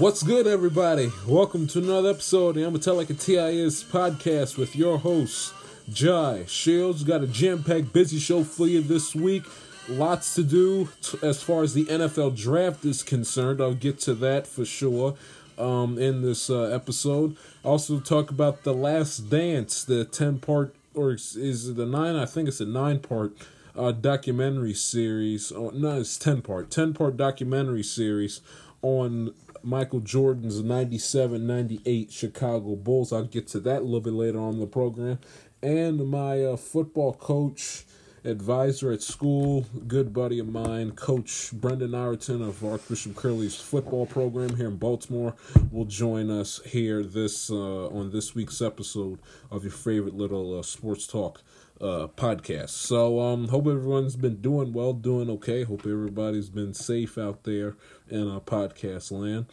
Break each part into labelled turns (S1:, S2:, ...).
S1: What's good, everybody? Welcome to another episode of the I'ma Tell Like a TIS podcast with your host, Jai Shields. Got a jam packed, busy show for you this week. Lots to do t- as far as the NFL draft is concerned. I'll get to that for sure um, in this uh, episode. Also, talk about The Last Dance, the 10 part, or is is it the 9? I think it's a 9 part uh, documentary series. Oh, no, it's 10 part. 10 part documentary series on Michael Jordan's 97 98 Chicago Bulls. I'll get to that a little bit later on the program. And my uh, football coach, advisor at school, good buddy of mine, Coach Brendan Ireton of Archbishop Curley's football program here in Baltimore, will join us here this uh, on this week's episode of your favorite little uh, sports talk uh, podcast. So um, hope everyone's been doing well, doing okay. Hope everybody's been safe out there in our podcast land.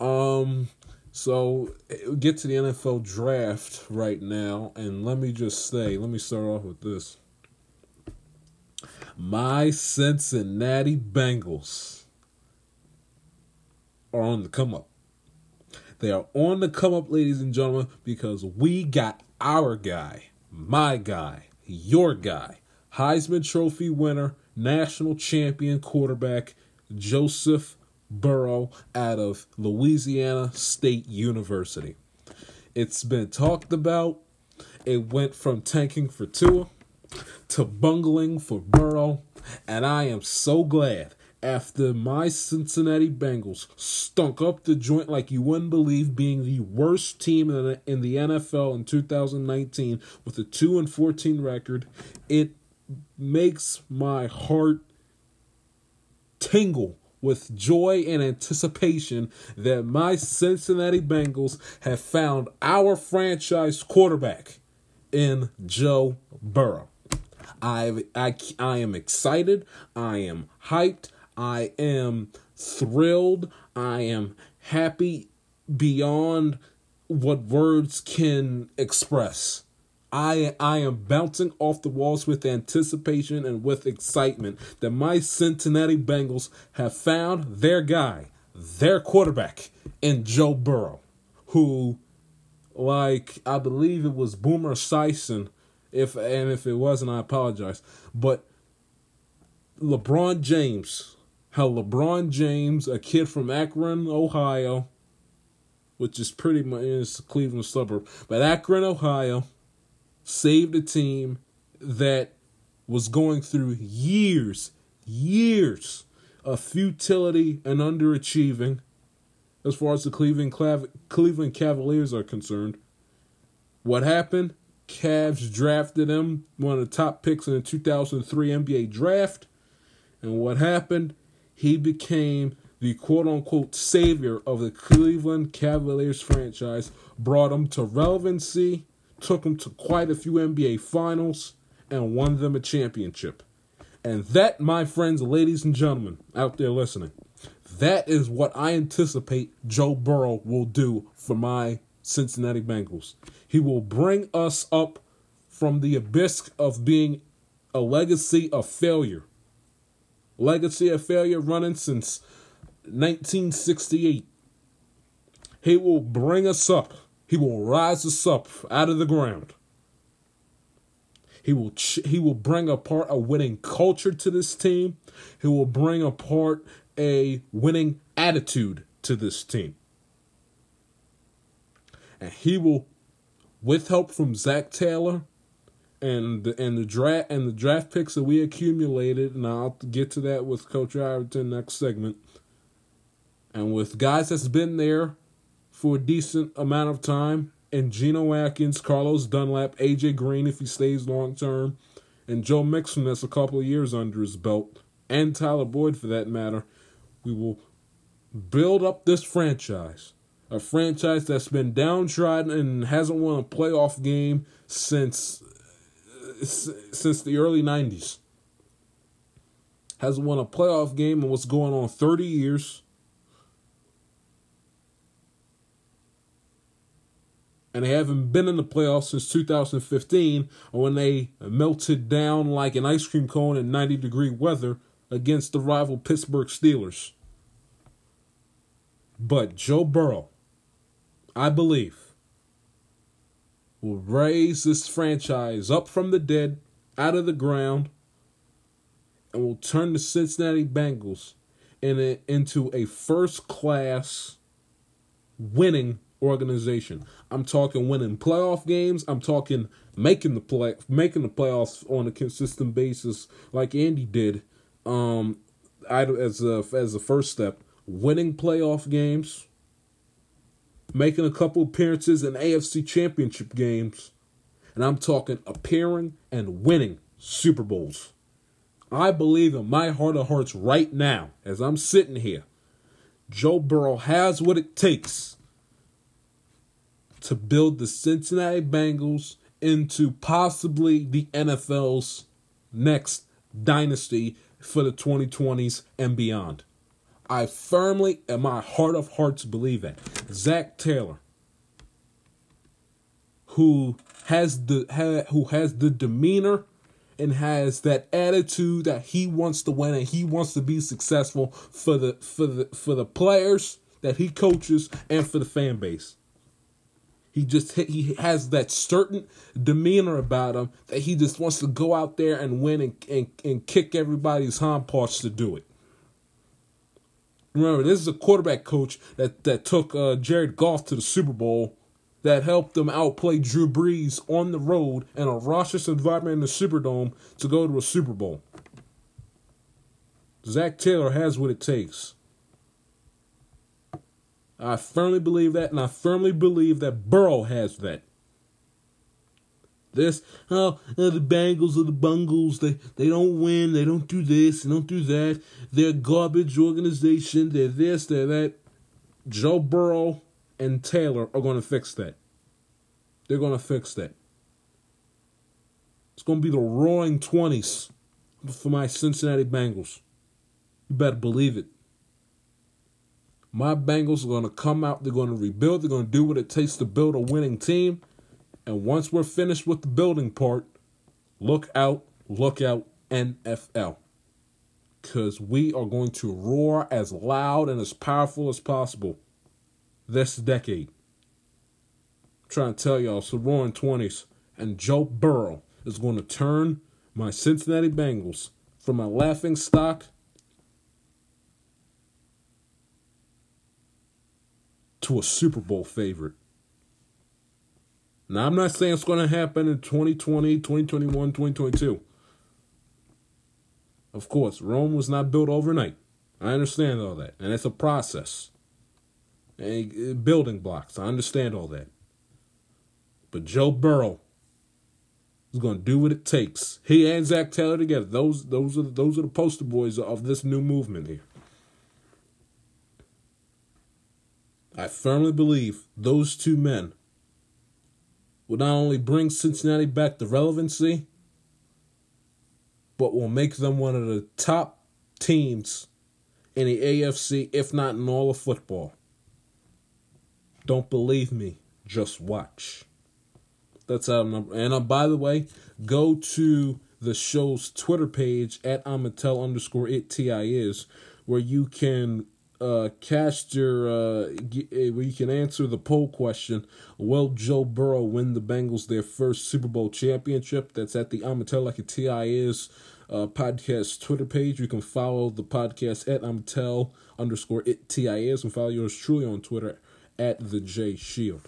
S1: Um, so get to the NFL draft right now, and let me just say, let me start off with this. My Cincinnati Bengals are on the come up. They are on the come up, ladies and gentlemen, because we got our guy, my guy, your guy, Heisman Trophy winner, national champion quarterback, Joseph Burrow out of Louisiana State University. It's been talked about. It went from tanking for Tua to bungling for Burrow, and I am so glad after my Cincinnati Bengals stunk up the joint like you wouldn't believe, being the worst team in the, in the NFL in 2019 with a 2 and 14 record. It makes my heart tingle with joy and anticipation that my Cincinnati Bengals have found our franchise quarterback in Joe Burrow. I, I, I am excited. I am hyped. I am thrilled. I am happy beyond what words can express. I I am bouncing off the walls with anticipation and with excitement that my Cincinnati Bengals have found their guy, their quarterback in Joe Burrow, who like I believe it was Boomer Esiason if and if it wasn't I apologize, but LeBron James, how LeBron James, a kid from Akron, Ohio, which is pretty much it's a Cleveland suburb, but Akron, Ohio, saved a team that was going through years, years of futility and underachieving as far as the Cleveland Clav- Cleveland Cavaliers are concerned. What happened? Cavs drafted him, one of the top picks in the 2003 NBA draft. And what happened? He became the quote unquote savior of the Cleveland Cavaliers franchise, brought them to relevancy, took them to quite a few NBA finals, and won them a championship. And that, my friends, ladies and gentlemen out there listening, that is what I anticipate Joe Burrow will do for my Cincinnati Bengals. He will bring us up from the abyss of being a legacy of failure. Legacy of failure running since 1968. He will bring us up. He will rise us up out of the ground. He will ch- he will bring apart a winning culture to this team. He will bring apart a winning attitude to this team. And he will with help from Zac Taylor and the, and the draft and the draft picks that we accumulated, and I'll get to that with Coach Ireton next segment. And with guys that's been there for a decent amount of time, and Geno Atkins, Carlos Dunlap, AJ Green if he stays long term, and Joe Mixon that's a couple of years under his belt, and Tyler Boyd for that matter, we will build up this franchise a franchise that's been downtrodden and hasn't won a playoff game since since the early 90s. Hasn't won a playoff game in what's going on 30 years. And they haven't been in the playoffs since 2015 when they melted down like an ice cream cone in 90 degree weather against the rival Pittsburgh Steelers. But Joe Burrow, I believe, will raise this franchise up from the dead, out of the ground, and will turn the Cincinnati Bengals in a, into a first class winning organization. I'm talking winning playoff games. I'm talking making the play making the playoffs on a consistent basis like Andy did um I, as a as a first step, winning playoff games, making a couple appearances in AFC championship games, and I'm talking appearing and winning Super Bowls. I believe in my heart of hearts right now, as I'm sitting here, Joe Burrow has what it takes to build the Cincinnati Bengals into possibly the NFL's next dynasty for the 2020s and beyond. I firmly, in my heart of hearts, believe that. Zac Taylor, who has the who has the demeanor and has that attitude that he wants to win and he wants to be successful for the for the for the players that he coaches and for the fan base. He just he has that certain demeanor about him that he just wants to go out there and win and and, and kick everybody's hind parts to do it. Remember, this is a quarterback coach that that took uh, Jared Goff to the Super Bowl, that helped them outplay Drew Brees on the road in a raucous environment in the Superdome to go to a Super Bowl. Zac Taylor has what it takes. I firmly believe that, and I firmly believe that Burrow has that. This, oh, the Bengals or the Bungles, they, they don't win, they don't do this, they don't do that. They're garbage organization, they're this, they're that. Joe Burrow and Taylor are going to fix that. They're going to fix that. It's going to be the roaring 20s for my Cincinnati Bengals. You better believe it. My Bengals are going to come out. They're going to rebuild. They're going to do what it takes to build a winning team. And once we're finished with the building part, look out, look out, NFL. Because we are going to roar as loud and as powerful as possible this decade. I'm trying to tell y'all, so roaring 20s. And Joe Burrow is going to turn my Cincinnati Bengals from a laughing stock to a Super Bowl favorite. Now, I'm not saying it's going to happen in 2020, 2021, 2022. Of course, Rome was not built overnight. I understand all that. And it's a process. And uh, building blocks. I understand all that. But Joe Burrow is going to do what it takes. He and Zac Taylor together. Those those are those are the poster boys of this new movement here. I firmly believe those two men will not only bring Cincinnati back to relevancy, but will make them one of the top teams in the AFC, if not in all of football. Don't believe me, just watch. That's our number. And uh, by the way, go to the show's Twitter page at Amatel underscore it where you can uh, cast your uh, eh, you can answer the poll question: Will Joe Burrow win the Bengals their first Super Bowl championship? That's at the Amatel like a Ti is uh, podcast Twitter page. You can follow the podcast at Amatel underscore it Ti is and follow yours truly on Twitter at the J Shield.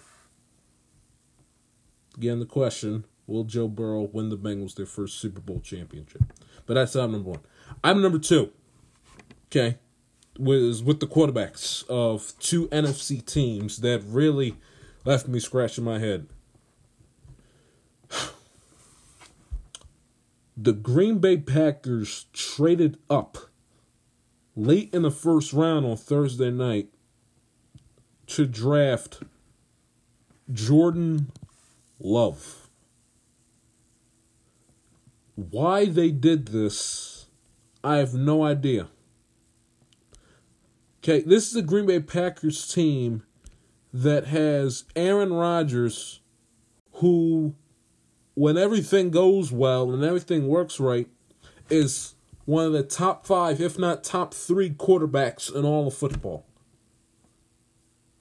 S1: Again, the question: Will Joe Burrow win the Bengals their first Super Bowl championship? But that's item number one. Item number two. Okay was with the quarterbacks of two NFC teams that really left me scratching my head. The Green Bay Packers traded up late in the first round on Thursday night to draft Jordan Love. Why they did this, I have no idea. Okay, this is a Green Bay Packers team that has Aaron Rodgers, who, when everything goes well and everything works right, is one of the top five, if not top three, quarterbacks in all of football.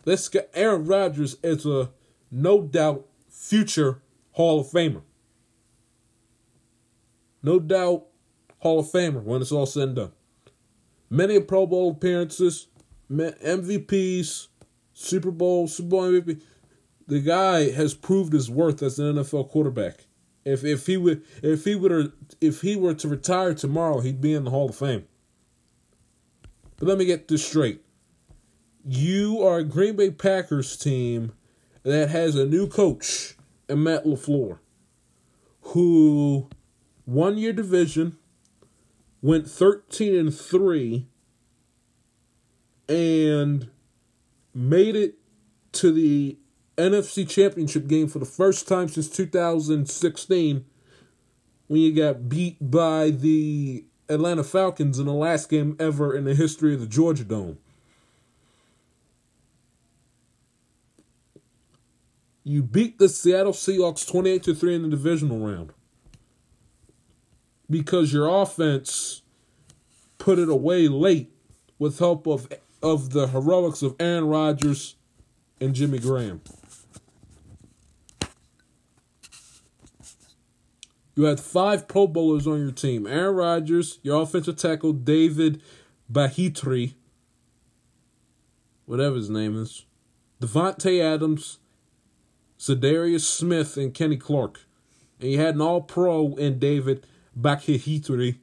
S1: This guy, Aaron Rodgers is a no doubt future Hall of Famer. No doubt Hall of Famer when it's all said and done. Many Pro Bowl appearances, MVPs, Super Bowl, Super Bowl MVP. The guy has proved his worth as an NFL quarterback. If if he would if he would if he were to retire tomorrow, he'd be in the Hall of Fame. But let me get this straight. You are a Green Bay Packers team that has a new coach, and Matt LaFleur, who won your division, went 13 and 3, and made it to the NFC Championship game for the first time since 2016 when you got beat by the Atlanta Falcons in the last game ever in the history of the Georgia Dome. You beat the Seattle Seahawks 28 to 3 in the divisional round. Because your offense put it away late with help of of the heroics of Aaron Rodgers and Jimmy Graham. You had five Pro Bowlers on your team. Aaron Rodgers, your offensive tackle David Bahitri, whatever his name is, Davante Adams, Za'Darius Smith, and Kenny Clark. And you had an all pro in David Bakhtiari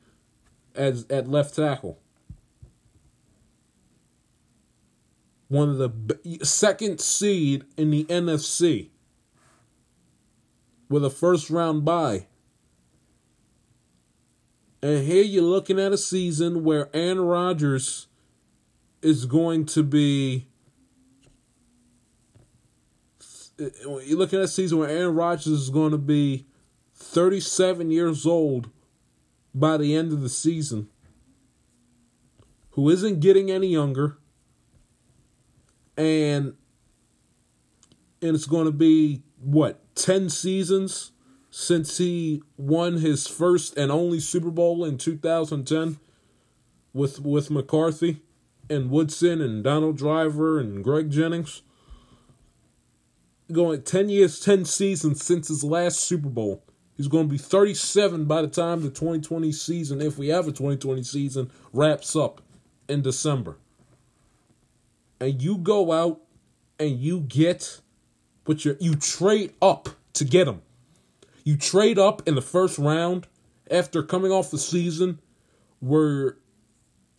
S1: as at left tackle. One of the second seed in the NFC with a first round bye. And here you're looking at a season where Aaron Rodgers is going to be you're looking at a season where Aaron Rodgers is going to be 37 years old by the end of the season, who isn't getting any younger, and and it's going to be what 10 seasons since he won his first and only Super Bowl in 2010 with with McCarthy and Woodson and Donald Driver and Greg Jennings going 10 years, 10 seasons since his last Super Bowl. He's going to be 37 by the time the 2020 season, if we have a 2020 season, wraps up in December. And you go out and you get, but you you trade up to get him. You trade up in the first round after coming off the season where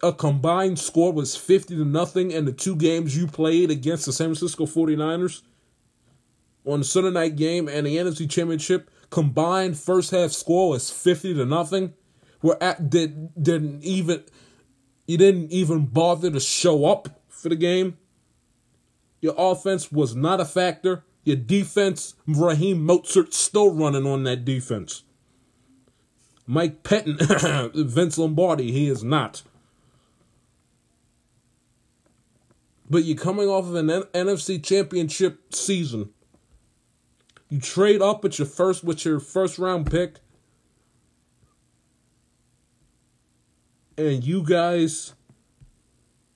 S1: a combined score was 50 to nothing in the two games you played against the San Francisco 49ers on the Sunday night game and the NFC Championship combined first half score was fifty to nothing. Where at did didn't even you didn't even bother to show up for the game. Your offense was not a factor. Your defense, Raheem Mostert still running on that defense. Mike Pettine, Vince Lombardi, he is not. But you're coming off of an N- NFC championship season you trade up with your first with your first round pick. And you guys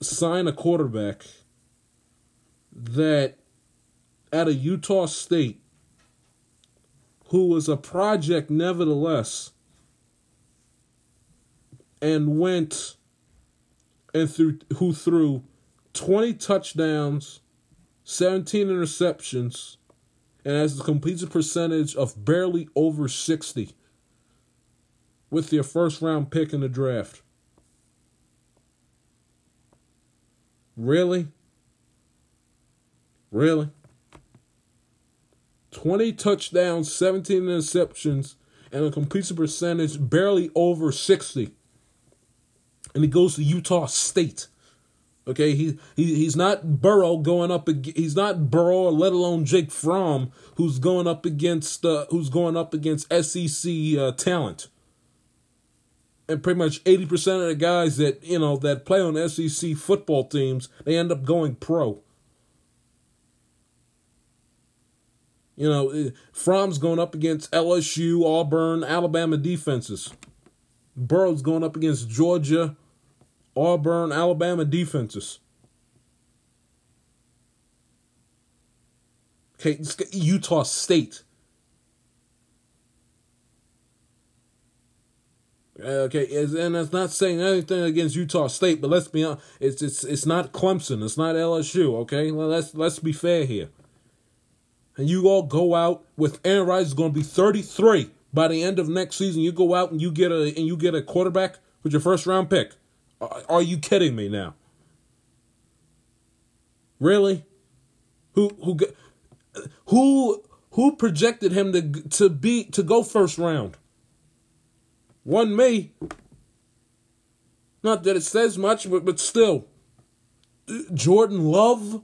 S1: sign a quarterback that at a Utah State who was a project nevertheless and went and threw who threw 20 touchdowns, 17 interceptions, and has a completion percentage of barely over 60 with their first round pick in the draft. Really? Really? 20 touchdowns, 17 interceptions, and a completion percentage barely over 60. And he goes to Utah State. Okay, he, he he's not Burrow going up. He's not Burrow, let alone Jake Fromm, who's going up against uh, who's going up against SEC uh, talent. And pretty much eighty percent of the guys that you know that play on SEC football teams, they end up going pro. You know, eh, Fromm's going up against LSU, Auburn, Alabama defenses. Burrow's going up against Georgia, Auburn, Alabama defenses. Okay, Utah State. Uh, okay, and that's not saying anything against Utah State, but let's be honest, it's it's it's not Clemson, it's not LSU. Okay, let's let's be fair here. And you all go out with Aaron Rodgers is going to be thirty three by the end of next season. You go out and you get a and you get a quarterback with your first round pick. Are, you kidding me now? Really? Who who who who projected him to to be to go first round? One me. Not that it says much, but, but still. Jordan Love,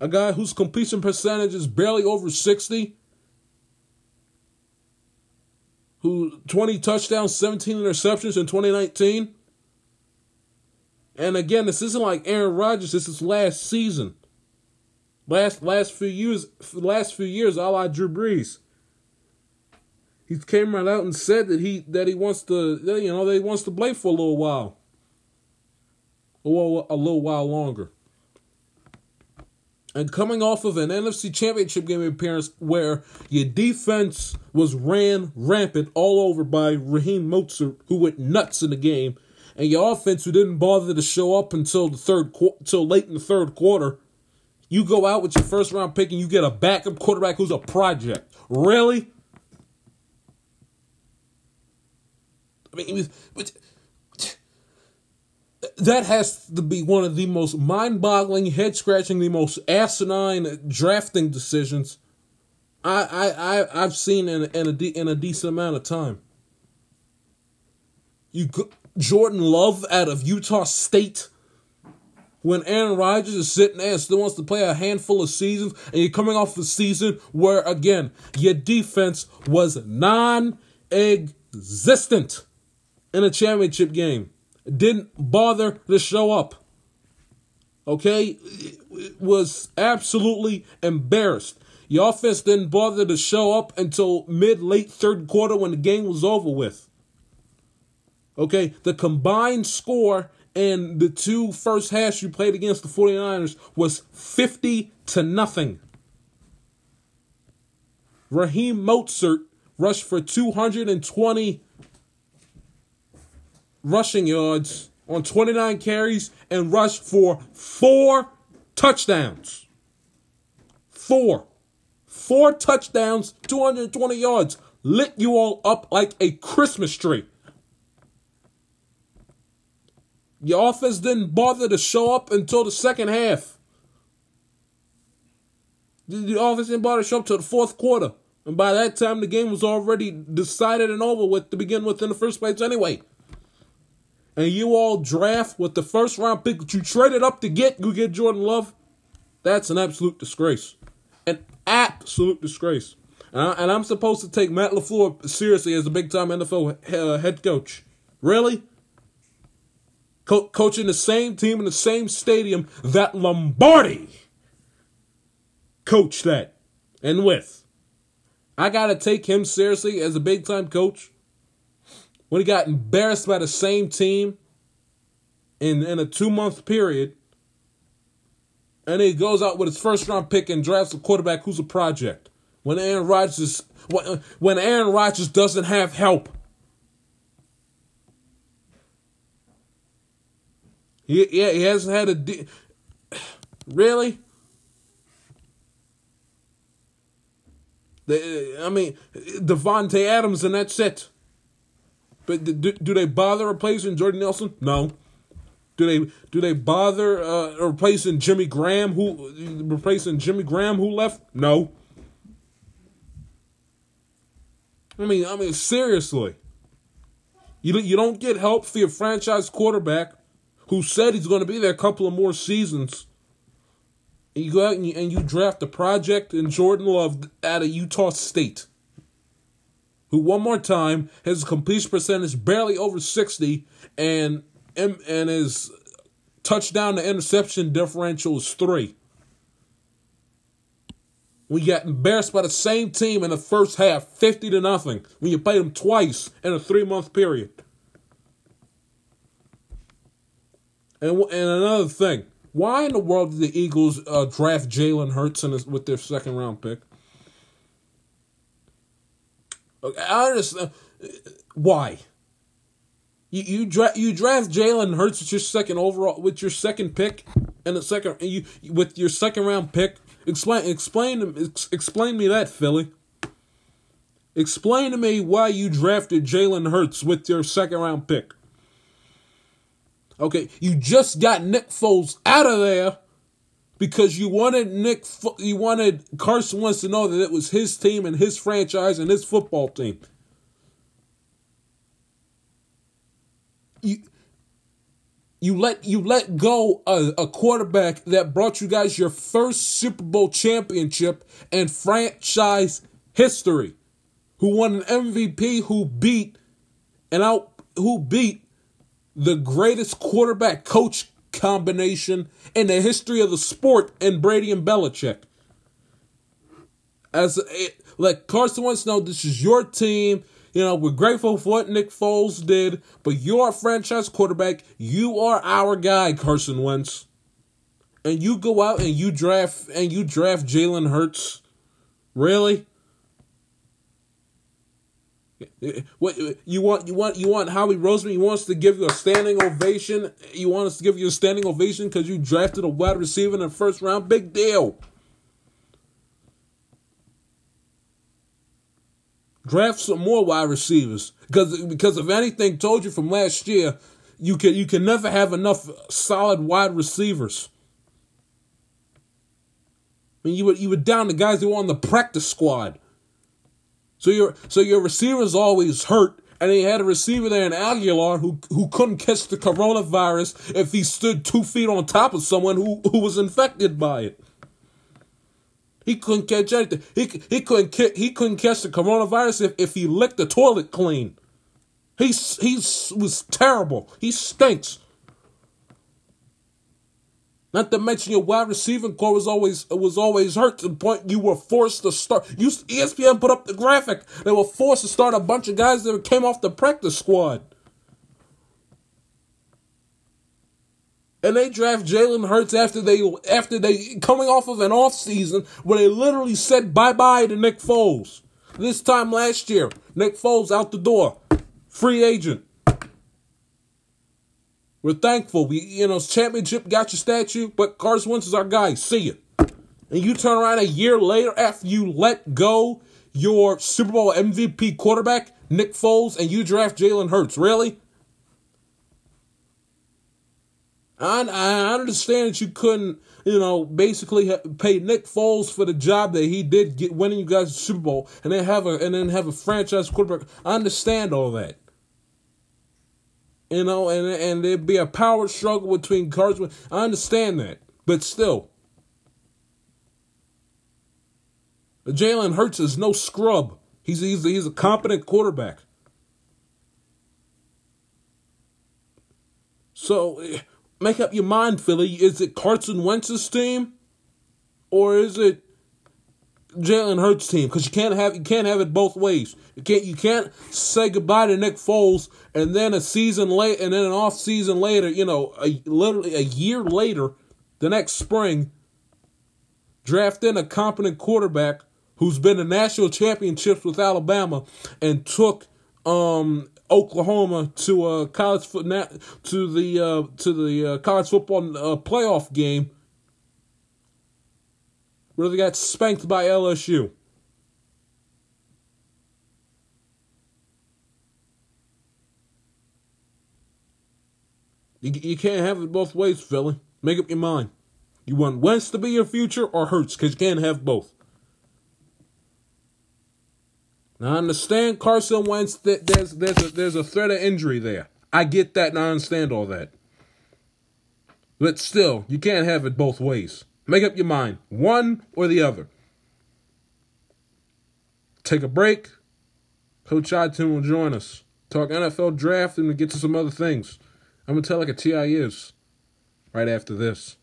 S1: a guy whose completion percentage is barely over 60, who 20 touchdowns, 17 interceptions in 2019. And again, this isn't like Aaron Rodgers, this is last season. Last last few years last few years, a la Drew Brees he came right out and said that he that he wants to you know that he wants to play for a little while, little, a little while longer. And coming off of an NFC Championship game appearance where your defense was ran rampant all over by Raheem Mostert, who went nuts in the game, and your offense, who didn't bother to show up until the third, until late in the third quarter, you go out with your first round pick and you get a backup quarterback who's a project. Really? I mean, was, but that has to be one of the most mind-boggling, head-scratching, the most asinine drafting decisions I I, I I've seen in in a de- in a decent amount of time. You Jordan Love out of Utah State. When Aaron Rodgers is sitting there and still wants to play a handful of seasons, and you're coming off a season where again your defense was non-existent in a championship game. Didn't bother to show up. Okay? It was absolutely embarrassed. Your offense didn't bother to show up until mid late third quarter when the game was over with. Okay? The combined score in the two first halves you played against the 49ers was 50 to nothing. Raheem Mostert rushed for 220 rushing yards on 29 carries and rushed for four touchdowns. Four. Four touchdowns, 220 yards. Lit you all up like a Christmas tree. Your offense didn't bother to show up until the second half. The offense didn't bother to show up till the fourth quarter. And by that time, the game was already decided and over with to begin with in the first place anyway and you all draft with the first round pick that you traded up to get, you get Jordan Love, that's an absolute disgrace. An absolute disgrace. And, I, am supposed to take Matt LaFleur seriously as a big time NFL uh, head coach. Really? Co- coaching the same team in the same stadium that Lombardi coached at and with. I got to take him seriously as a big time coach when he got embarrassed by the same team in, in a two month period. And he goes out with his first round pick and drafts a quarterback who's a project. When Aaron Rodgers when Aaron Rodgers doesn't have help. He, yeah, he hasn't had a de- really. I mean, Davante Adams, and that's it. But do, do they bother replacing Jordan Nelson? No. Do they do they bother uh, replacing Jimmy Graham who replacing Jimmy Graham who left? No. I mean, I mean seriously. You you don't get help for your franchise quarterback who said he's going to be there a couple of more seasons. And you go out and you, and you draft a project in Jordan Love out of Utah State who one more time has a completion percentage barely over 60 and and his touchdown to interception differential is 3. We got embarrassed by the same team in the first half, 50 to nothing, when you played them twice in a 3-month period. And and another thing, Why in the world did the Eagles uh, draft Jalen Hurts in with their second round pick? I understand why. You you, dra- you draft Jalen Hurts with your second overall with your second pick and the second you with your second round pick. Explain explain ex, explain me that Philly. Explain to me why you drafted Jalen Hurts with your second round pick. Okay, you just got Nick Foles out of there because you wanted Nick, you wanted Carson Wentz to know that it was his team and his franchise and his football team. You, you let you let go a, a quarterback that brought you guys your first Super Bowl championship in franchise history, who won an MVP, who beat and out who beat the greatest quarterback coach combination in the history of the sport in Brady and Belichick. As a, like Carson Wentz, know this is your team. You know, we're grateful for what Nick Foles did, but you're franchise quarterback. You are our guy, Carson Wentz. And you go out and you draft and you draft Jalen Hurts. Really? What you want? You want? You want Howie Roseman? Wants to give you a standing ovation. You want us to give you a standing ovation because you drafted a wide receiver in the first round. Big deal. Draft some more wide receivers because because if anything told you from last year, you can you can never have enough solid wide receivers. I mean, you were you were down the guys who were on the practice squad. So your so your receiver's always hurt, and he had a receiver there in Agholor who who couldn't catch the coronavirus if he stood two feet on top of someone who, who was infected by it. He couldn't catch anything. He he couldn't he couldn't catch the coronavirus if, if he licked the toilet clean. He's he's was terrible. He stinks. Not to mention your wide receiving core was always was always hurt to the point you were forced to start. You ESPN put up the graphic. They were forced to start a bunch of guys that came off the practice squad. And they draft Jalen Hurts after they after they coming off of an off season where they literally said bye bye to Nick Foles. This time last year, Nick Foles out the door, free agent. We're thankful. We, you know, championship got your statue, but Carson Wentz is our guy. See you. And you turn around a year later after you let go your Super Bowl MVP quarterback, Nick Foles, and you draft Jalen Hurts. Really? I, I understand that you couldn't, you know, basically pay Nick Foles for the job that he did get winning you guys the Super Bowl, and then have a and then have a franchise quarterback. I understand all that. You know, and and there'd be a power struggle between Carson. I understand that, but still, Jalen Hurts is no scrub. He's he's he's a competent quarterback. So, eh, make up your mind, Philly. Is it Carson Wentz's team, or is it Jalen Hurts team because you can't have you can't have it both ways. You can't you can't say goodbye to Nick Foles and then a season late and then an off season later, you know, a, literally a year later, the next spring, draft in a competent quarterback who's been to national championships with Alabama and took um, Oklahoma to a college foot to the uh, to the uh, college football uh, playoff game where they got spanked by LSU. You, you can't have it both ways, Philly. Make up your mind. You want Wentz to be your future or Hurts, because you can't have both. Now, I understand Carson Wentz, that there's, there's, a, there's a threat of injury there. I get that and I understand all that. But still, you can't have it both ways. Make up your mind, one or the other. Take a break. Coach Ireton will join us. Talk NFL draft and we'll get to some other things. I'm gonna tell like a TI is right after this.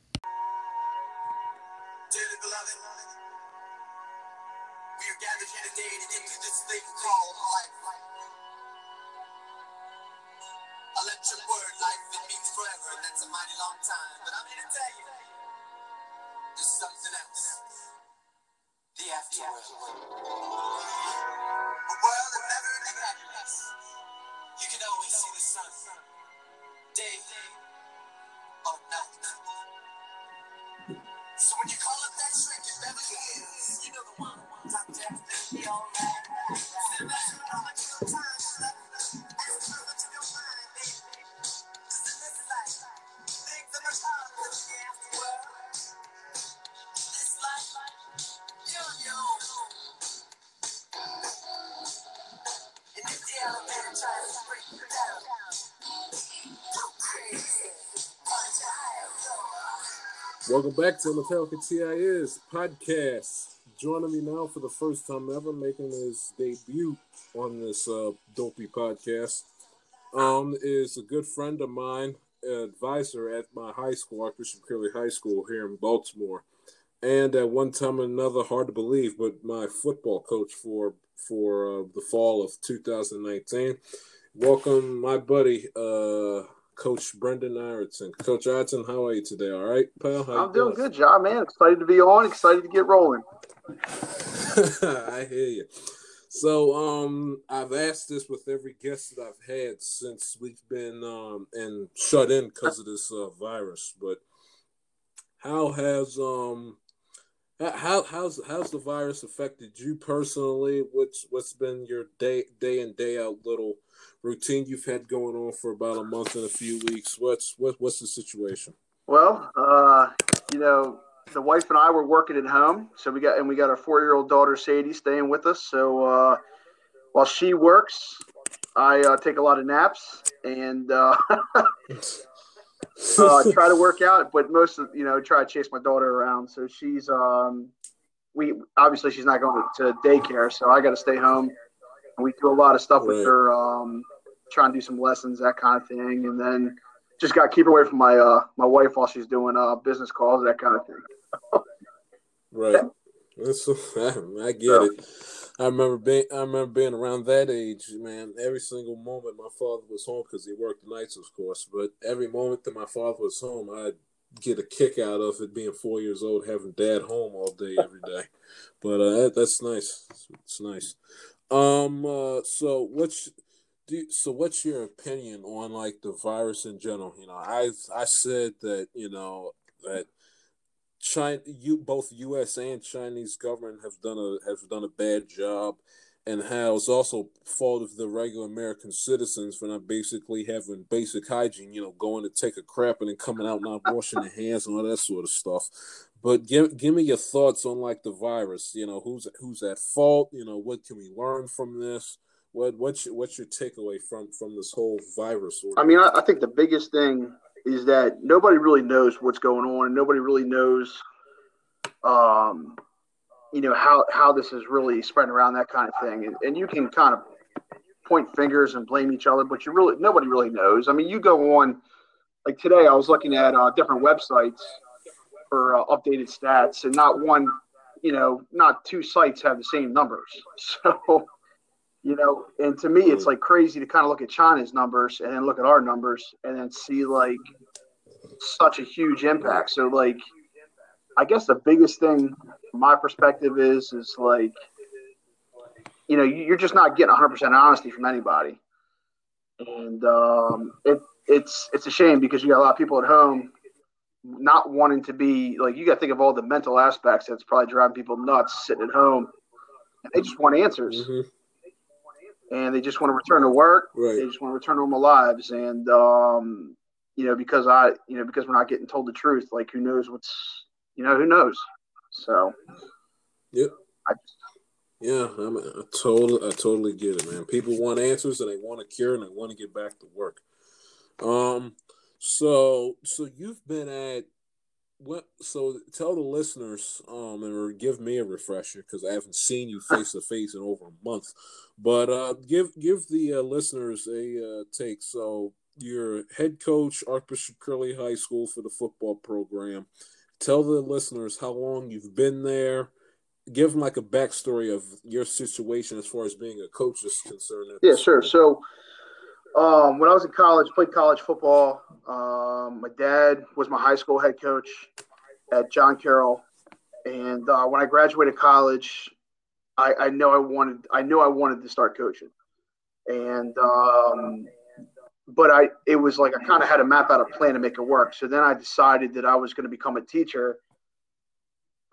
S1: Back to Metallica TIS podcast. Joining me now for the first time ever, making his debut on this uh, dopey podcast, um, is a good friend of mine, advisor at my high school, Archbishop Curley High School here in Baltimore, and at one time or another, hard to believe, but my football coach for for uh, the fall of 2019. Welcome, my buddy, uh, Coach Brendan Ireton. Coach Ireton, how are you today? All right, pal?
S2: I'm doing good, John, man. Excited to be on, excited to get rolling.
S1: I hear you. So, um, I've asked this with every guest that I've had since we've been um and shut in because of this uh, virus. But how has um how how's how's the virus affected you personally? What's what's been your day day in day out little routine you've had going on for about a month and a few weeks? What's what what's the situation?
S2: Well, uh, you know, the wife and I were working at home, so we got and we got our four year old daughter Sadie staying with us. So uh, while she works, I uh, take a lot of naps and uh, uh, try to work out, but most of you know try to chase my daughter around. So she's um, we obviously she's not going to daycare, so I got to stay home. And we do a lot of stuff with her, um, trying to do some lessons, that kind of thing, and then just got to keep her away from my uh, my wife while she's doing uh, business calls, that kind of thing.
S1: Right. That's I get
S2: So-
S1: it. I remember being I remember being around that age, man. Every single moment my father was home because he worked nights, of course. But every moment that my father was home, I'd get a kick out of it. Being four years old, having dad home all day, every day. But uh, that, that's nice. It's, nice. Um. Uh, so what's do you, so what's your opinion on like the virus in general? You know, I I said that you know that China, you both U.S. and Chinese government have done a have done a bad job, and how it's also fault of the regular American citizens for not basically having basic hygiene. You know, going to take a crap and then coming out not washing their hands and all that sort of stuff. But give give me your thoughts on like the virus. You know, who's who's at fault? You know, what can we learn from this? What what's your, what's your takeaway from from this whole virus?
S2: I mean, I, I think the biggest thing is that nobody really knows what's going on, and nobody really knows, um, you know, how how this is really spreading around, that kind of thing. And, and you can kind of point fingers and blame each other, but you really nobody really knows. I mean, you go on, like today, I was looking at uh, different websites for uh, updated stats, and not one, you know, not two sites have the same numbers. So. You know, and to me, it's like crazy to kind of look at China's numbers and then look at our numbers and then see like such a huge impact. So, like, I guess the biggest thing from my perspective is is like, you know, you- you're just not getting 100 percent honesty from anybody, and um, it it's it's a shame because you got a lot of people at home not wanting to be like you got to think of all the mental aspects that's probably driving people nuts sitting at home. And they just want answers
S1: hmm
S2: and they just want to return to work. They just want to return to normal lives. And um, you know, because I, you know, because we're not getting told the truth, like who knows what's, you know, who knows. So
S1: Yep.
S2: I just,
S1: Yeah, I'm, I totally, I totally get it, man. People want answers and they want a cure and they want to get back to work. Um, so, so you've been at what? So tell the listeners, um, and give me a refresher because I haven't seen you face to face in over a month. But uh, give give the uh, listeners a uh, take. So you're head coach, Archbishop Curley High School for the football program. Tell the listeners how long you've been there give them like a backstory of your situation as far as being a coach is concerned.
S2: yeah, sure. So um, when I was in college, played college football. Um, my dad was my high school head coach at John Carroll, And uh, when I graduated college, I, I know I wanted I knew I wanted to start coaching, and um, but I it was like I kind of had to map out a plan to make it work. So then I decided that I was going to become a teacher,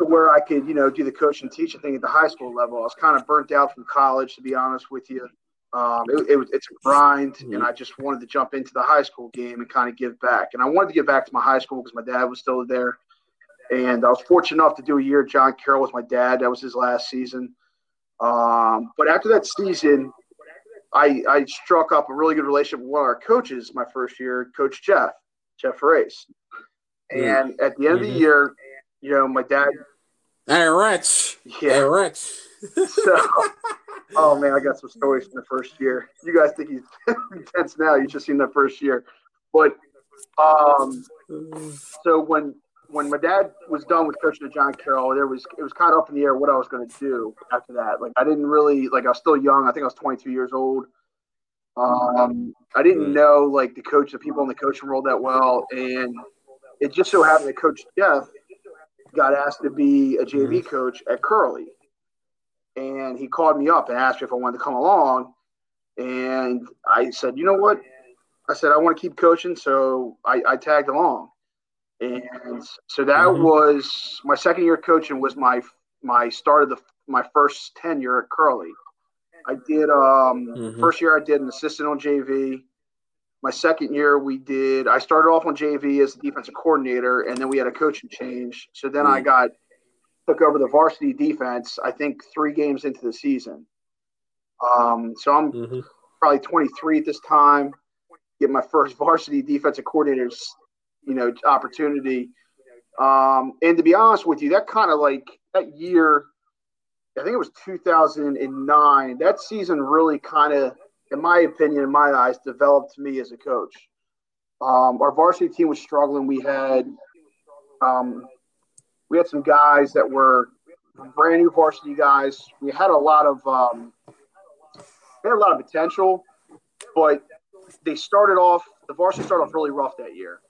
S2: to where I could you know do the coaching teaching thing at the high school level. I was kind of burnt out from college, to be honest with you. Um, it, it was it's a grind, and I just wanted to jump into the high school game and kind of give back. And I wanted to give back to my high school because my dad was still there, and I was fortunate enough to do a year at John Carroll with my dad. That was his last season. Um, but after that season, I, I struck up a really good relationship with one of our coaches my first year, Coach Jeff, Jeff Race. And at the end of the
S1: Mhm.
S2: year, you know, my dad,
S1: Hey, Rex. Hey,
S2: yeah.
S1: Rex.
S2: So, oh man, I got some stories from the first year. You guys think he's intense now? You just seen the first year, but um, so when when my dad was done with coaching at John Carroll, there was it was kind of up in the air what I was going to do after that. Like I didn't really like I was still young. I think I was 22 years old. Um, I didn't know like the coach, the people in the coaching world that well, and it just so happened that Coach Jeff got asked to be a JV coach at Curley, and he called me up and asked me if I wanted to come along, and I said, you know what? I said I want to keep coaching, so I, I tagged along, and so that
S1: Mhm.
S2: was my second year coaching was my my start of the my first tenure at Curley. I did um
S1: Mhm.
S2: first year I did an assistant on JV. My second year we did I started off on JV as the defensive coordinator, and then we had a coaching change. So then I
S1: Mm.
S2: got took over the varsity defense. I think three games into the season. Um, so I'm
S1: Mhm.
S2: probably 23 at this time, get my first varsity defensive coordinator's, you know, opportunity. Um, and to be honest with you, that kind of like that year, I think it was 2009. That season really kind of, in my opinion, in my eyes, developed me as a coach. Um, our varsity team was struggling. We had, um, we had some guys that were brand new varsity guys. We had a lot of, um, they had a lot of potential, but they started off the varsity started off really rough that year,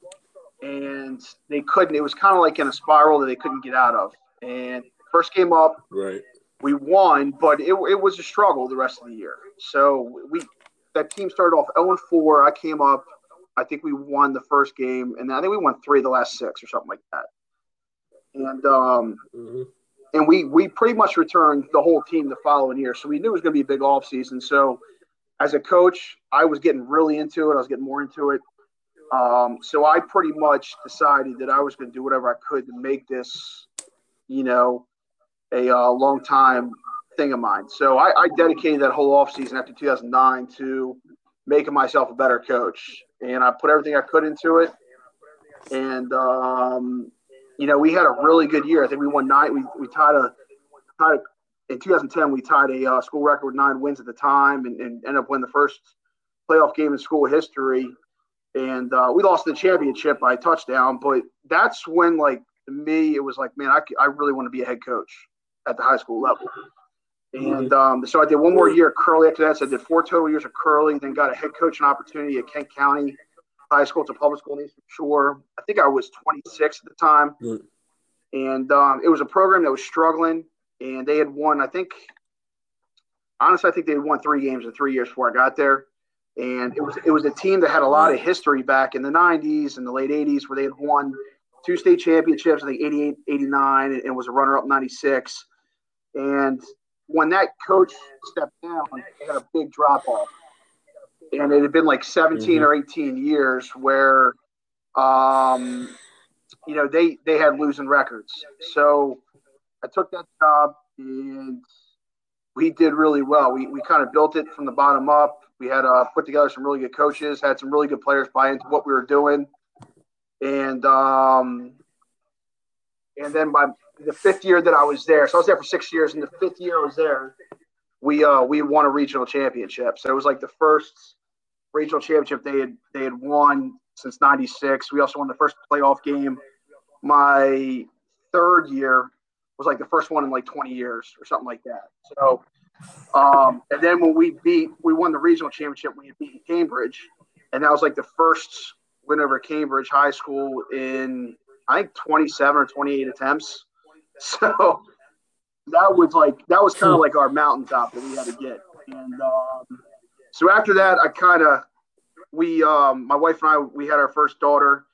S2: and they couldn't. It was kind of like in a spiral that they couldn't get out of. And first game up,
S1: Right.
S2: We won, but it, it was a struggle the rest of the year. So we that team started off 0 4. I came up. I think we won the first game, and I think we won three of the last six or something like that. And um,
S1: Mhm.
S2: and we we pretty much returned the whole team the following year. So we knew it was going to be a big off season. So as a coach, I was getting really into it. I was getting more into it. Um, so I pretty much decided that I was going to do whatever I could to make this, you know, a uh, long time thing of mine. So I, I dedicated that whole off season after 2009 to making myself a better coach, and I put everything I could into it. And um, you know, we had a really good year. I think we won nine. We, we tied a tied a, in 2010. We tied a uh, school record with nine wins at the time, and, and ended up winning the first playoff game in school history. And uh, we lost the championship by touchdown. But that's when, like, to me, it was like, man, I, I really want to be a head coach at the high school level. And um, so I did one more year at Curley after that. So I did four total years of Curley, then got a head coaching opportunity at Kent County High School. It's a public school in Eastern Shore. I think I was 26 at the time.
S1: Right.
S2: And um, it was a program that was struggling, and they had won, I think, honestly, I think they had won three games in three years before I got there. And it was it was a team that had a lot of history back in the 90s and the late 80s where they had won two state championships, I think 88, 89, and, and was a runner up 96. And when that coach stepped down, they had a big drop off. And it had been like 17
S1: Mhm.
S2: or 18 years where, um, you know, they, they had losing records. So I took that job and we did really well. We, we kind of built it from the bottom up. We had uh, put together some really good coaches, had some really good players buy into what we were doing. And, um, and then by the fifth year that I was there, so I was there for six years. And the fifth year I was there, we uh, we won a regional championship. So it was like the first regional championship they had they had won since '96. We also won the first playoff game. My third year was like the first one in like 20 years or something like that. So, um, and then when we beat, we won the regional championship. We had beaten Cambridge, and that was like the first win over Cambridge High School in I think 27 or 28 attempts. So that was like that was kind of like our mountaintop that we had to get. And um, so after that, I kind of we um, my wife and I we had our first daughter,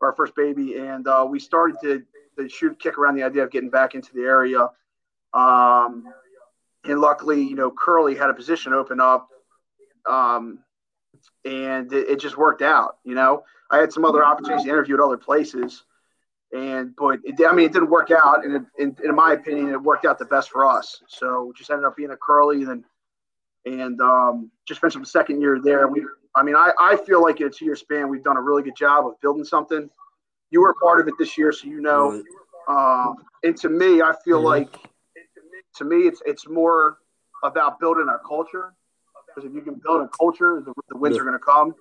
S2: our first baby, and uh, we started to, to shoot kick around the idea of getting back into the area. Um, and luckily, you know, Curley had a position open up, um, and it, it just worked out. You know, I had some other opportunities to interview at other places, and but it, I mean, it didn't work out, and it, in, in my opinion, it worked out the best for us. So just ended up being a Curley, and and um, just finished the second year there. We, I mean, I, I feel like in a two year span, we've done a really good job of building something. You were a part of it this year, so you know. Um, and to me, I feel
S1: Mhm.
S2: like to me, it's it's more about building our culture. Because if you can build a culture, the, the wins
S1: Yeah.
S2: are going to come.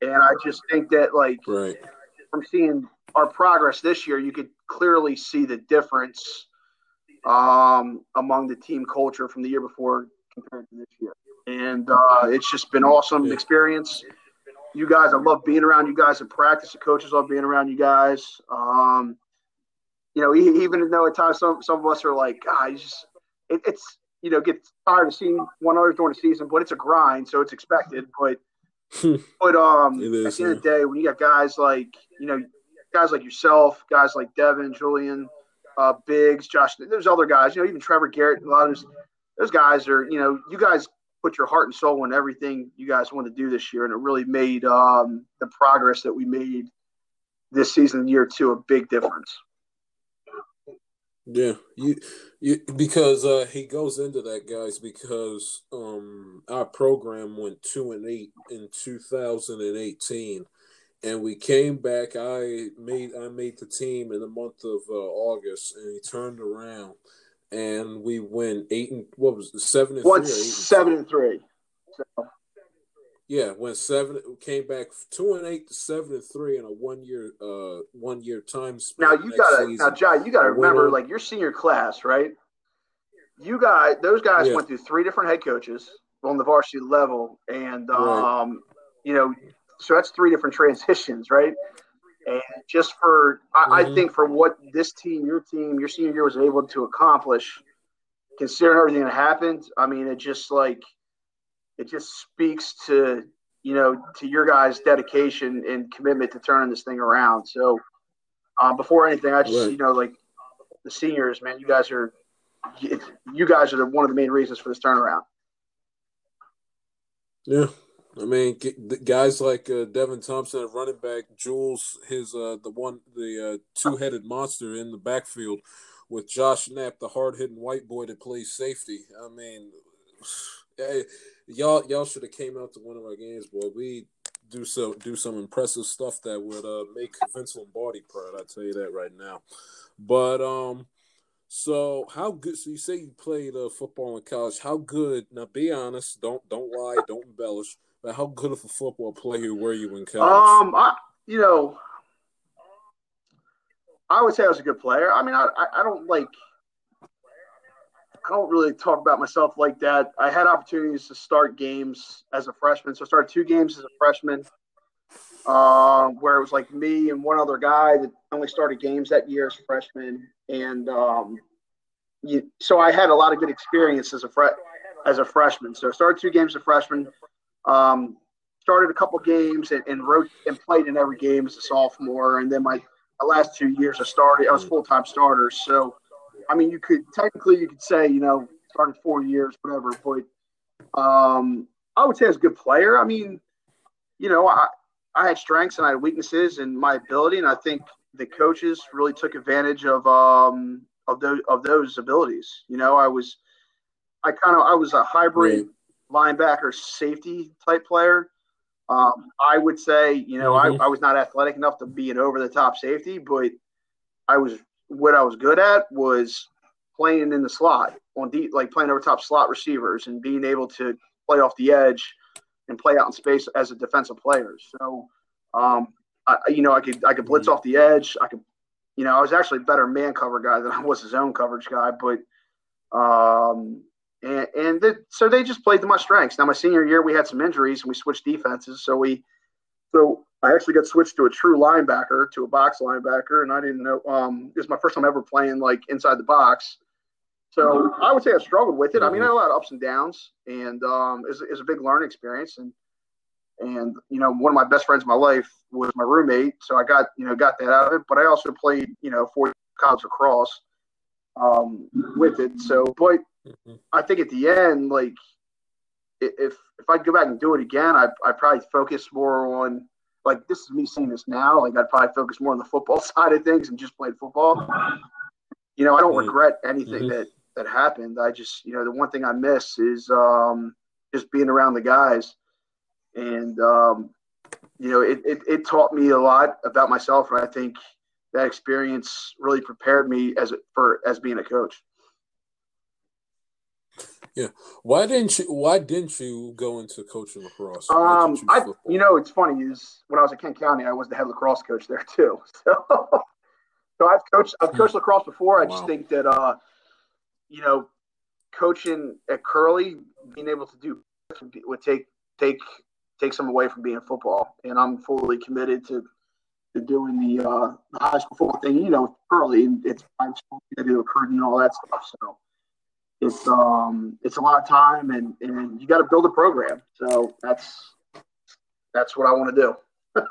S2: And I just think that like
S1: Right.
S2: from seeing our progress this year, you could clearly see the difference um, among the team culture from the year before compared to this year. And uh, it's just been awesome
S1: Yeah.
S2: experience. You guys, I love being around you guys in practice. The coaches love being around you guys. Um, you know, even though at times some, some of us are like, it's just it, it's you know get tired of seeing one another during the season, but it's a grind, so it's expected. But but um, at the end of the day, when you got guys like you know guys like yourself, guys like Devin, Julian, uh, Biggs, Josh, there's other guys, you know, even Trevor Garrett, a lot of those, those guys are you know you guys put your heart and soul in everything you guys want to do this year, and it really made um, the progress that we made this season, year two, a big difference.
S1: Yeah, you, you because uh, he goes into that, guys, because um, our program went two and eight in 2018, and we came back. I made I made the team in the month of uh, August, and he turned around, and we went eight and what was it, seven and
S2: One
S1: three, or eight and
S2: seven and three. So,
S1: Yeah, went seven, came back two and eight to seven and three in a one year, uh, one year time span.
S2: now you gotta
S1: season.
S2: now John, you gotta remember like your senior class, right? You guys those guys
S1: Yeah.
S2: went through three different head coaches on the varsity level and
S1: Right.
S2: um you know so that's three different transitions, right? And just for I, I
S1: Mhm.
S2: think for what this team, your team, your senior year was able to accomplish, considering everything that happened, I mean it just like it just speaks to you know to your guys' dedication and commitment to turning this thing around. So um, before anything, I just
S1: Right.
S2: you know like the seniors, man, you guys are you you guys are the, one of the main reasons for this turnaround.
S1: Yeah, I mean, guys like uh, Devin Thompson at running back, Jules, his uh, the one, the uh, two-headed monster in the backfield, with Josh Knapp, the hard-hitting white boy that plays safety. I mean, y'all y'all should have came out to one of our games, boy. We do so do some impressive stuff that would uh, make Vince Lombardi proud. I tell you that right now. But um, so how good? So you say you played uh, football in college. How good? Now, be honest. Don't don't lie. Don't embellish. But how good of a football player were you in college?
S2: Um, I you know, I would say I was a good player. I mean, I I, I don't like. I don't really talk about myself like that. I had opportunities to start games as a freshman. So I started two games as a freshman, uh, where it was like me and one other guy that only started games that year as freshmen. And um, you, so I had a lot of good experience as a fre- as a freshman. So I started two games as a freshman. Um, started a couple games and, and wrote and played in every game as a sophomore. And then my, my last two years I started, I was full time starter. So, I mean, you could technically you could say you know started four years, whatever. But um, I would say I was a good player. I mean, you know, I I had strengths and I had weaknesses in my ability, and I think the coaches really took advantage of um of those of those abilities. You know, I was I kind of I was a hybrid linebacker safety type player. Um, I would say, you know,
S1: Mhm.
S2: I, I was not athletic enough to be an over the top safety, but I was what I was good at was playing in the slot on deep, like playing over top slot receivers and being able to play off the edge and play out in space as a defensive player. So, um, I, you know, I could I could blitz
S1: Mhm.
S2: off the edge. I could, you know, I was actually a better man cover guy than I was a zone coverage guy, but um, and and so they just played to my strengths. Now my senior year we had some injuries and we switched defenses, so we so I actually got switched to a true linebacker, to a box linebacker, and I didn't know. Um, it was my first time ever playing like inside the box. So I would say I struggled with it. I mean, I had a lot of ups and downs, and um, it's, it's a big learning experience. And and you know, one of my best friends in my life was my roommate, so I got you know got that out of it. But I also played you know four college lacrosse um, with it. So, but
S1: Mhm.
S2: I think at the end, like if if I'd go back and do it again, I I probably focus more on like this is me seeing this now. Like I'd probably focus more on the football side of things and just played football. You know, I don't
S1: Right.
S2: regret anything
S1: Mhm.
S2: that that happened. I just you know the one thing I miss is um, just being around the guys, and um, you know it, it it taught me a lot about myself, and I think that experience really prepared me as for as being a coach.
S1: Why didn't you? Why didn't you go into coaching lacrosse?
S2: Um,
S1: you
S2: I
S1: football?
S2: you know it's funny is when I was at Kent County, I was the head lacrosse coach there too. So, so I've coached I've coached lacrosse before. I just think that uh, you know, coaching at Curley, being able to do would take take take some away from being football, and I'm fully committed to to doing the uh, the high school football thing. You know, Curley, and it's I'm supposed to do recruiting and all that stuff. So it's um it's a lot of time, and and you got to build a program. So that's that's what I want to do.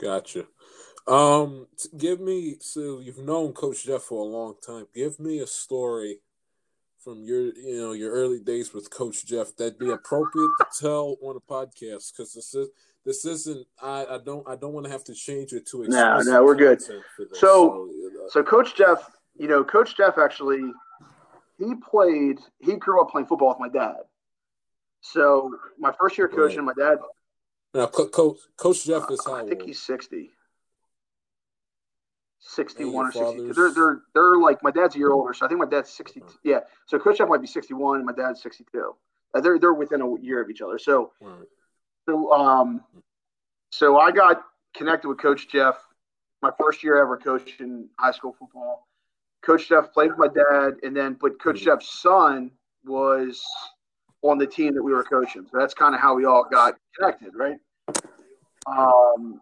S1: Gotcha. Um, give me so you've known Coach Jeff for a long time. Give me a story from your you know your early days with Coach Jeff that'd be appropriate to tell on a podcast because this is this isn't I, I don't I don't want to have to change it to
S2: No, no, we're good.
S1: content for this.
S2: So-
S1: uh,
S2: So Coach Jeff, you know, Coach Jeff actually he played he grew up playing football with my dad. So my first year coaching, my dad
S1: now Co- Coach Coach Jeff is how
S2: I think he's 60. 61 or 62. They're they're they're like my dad's a year older, so I think my dad's 62. Yeah. So Coach Jeff might be 61 and my dad's 62. Uh, they're they're within a year of each other. So
S1: Right.
S2: So, um, so I got connected with Coach Jeff my first year ever coaching high school football. Coach Jeff played with my dad, and then but Coach
S1: Mhm.
S2: Jeff's son was on the team that we were coaching. So that's kind of how we all got connected, right? Um,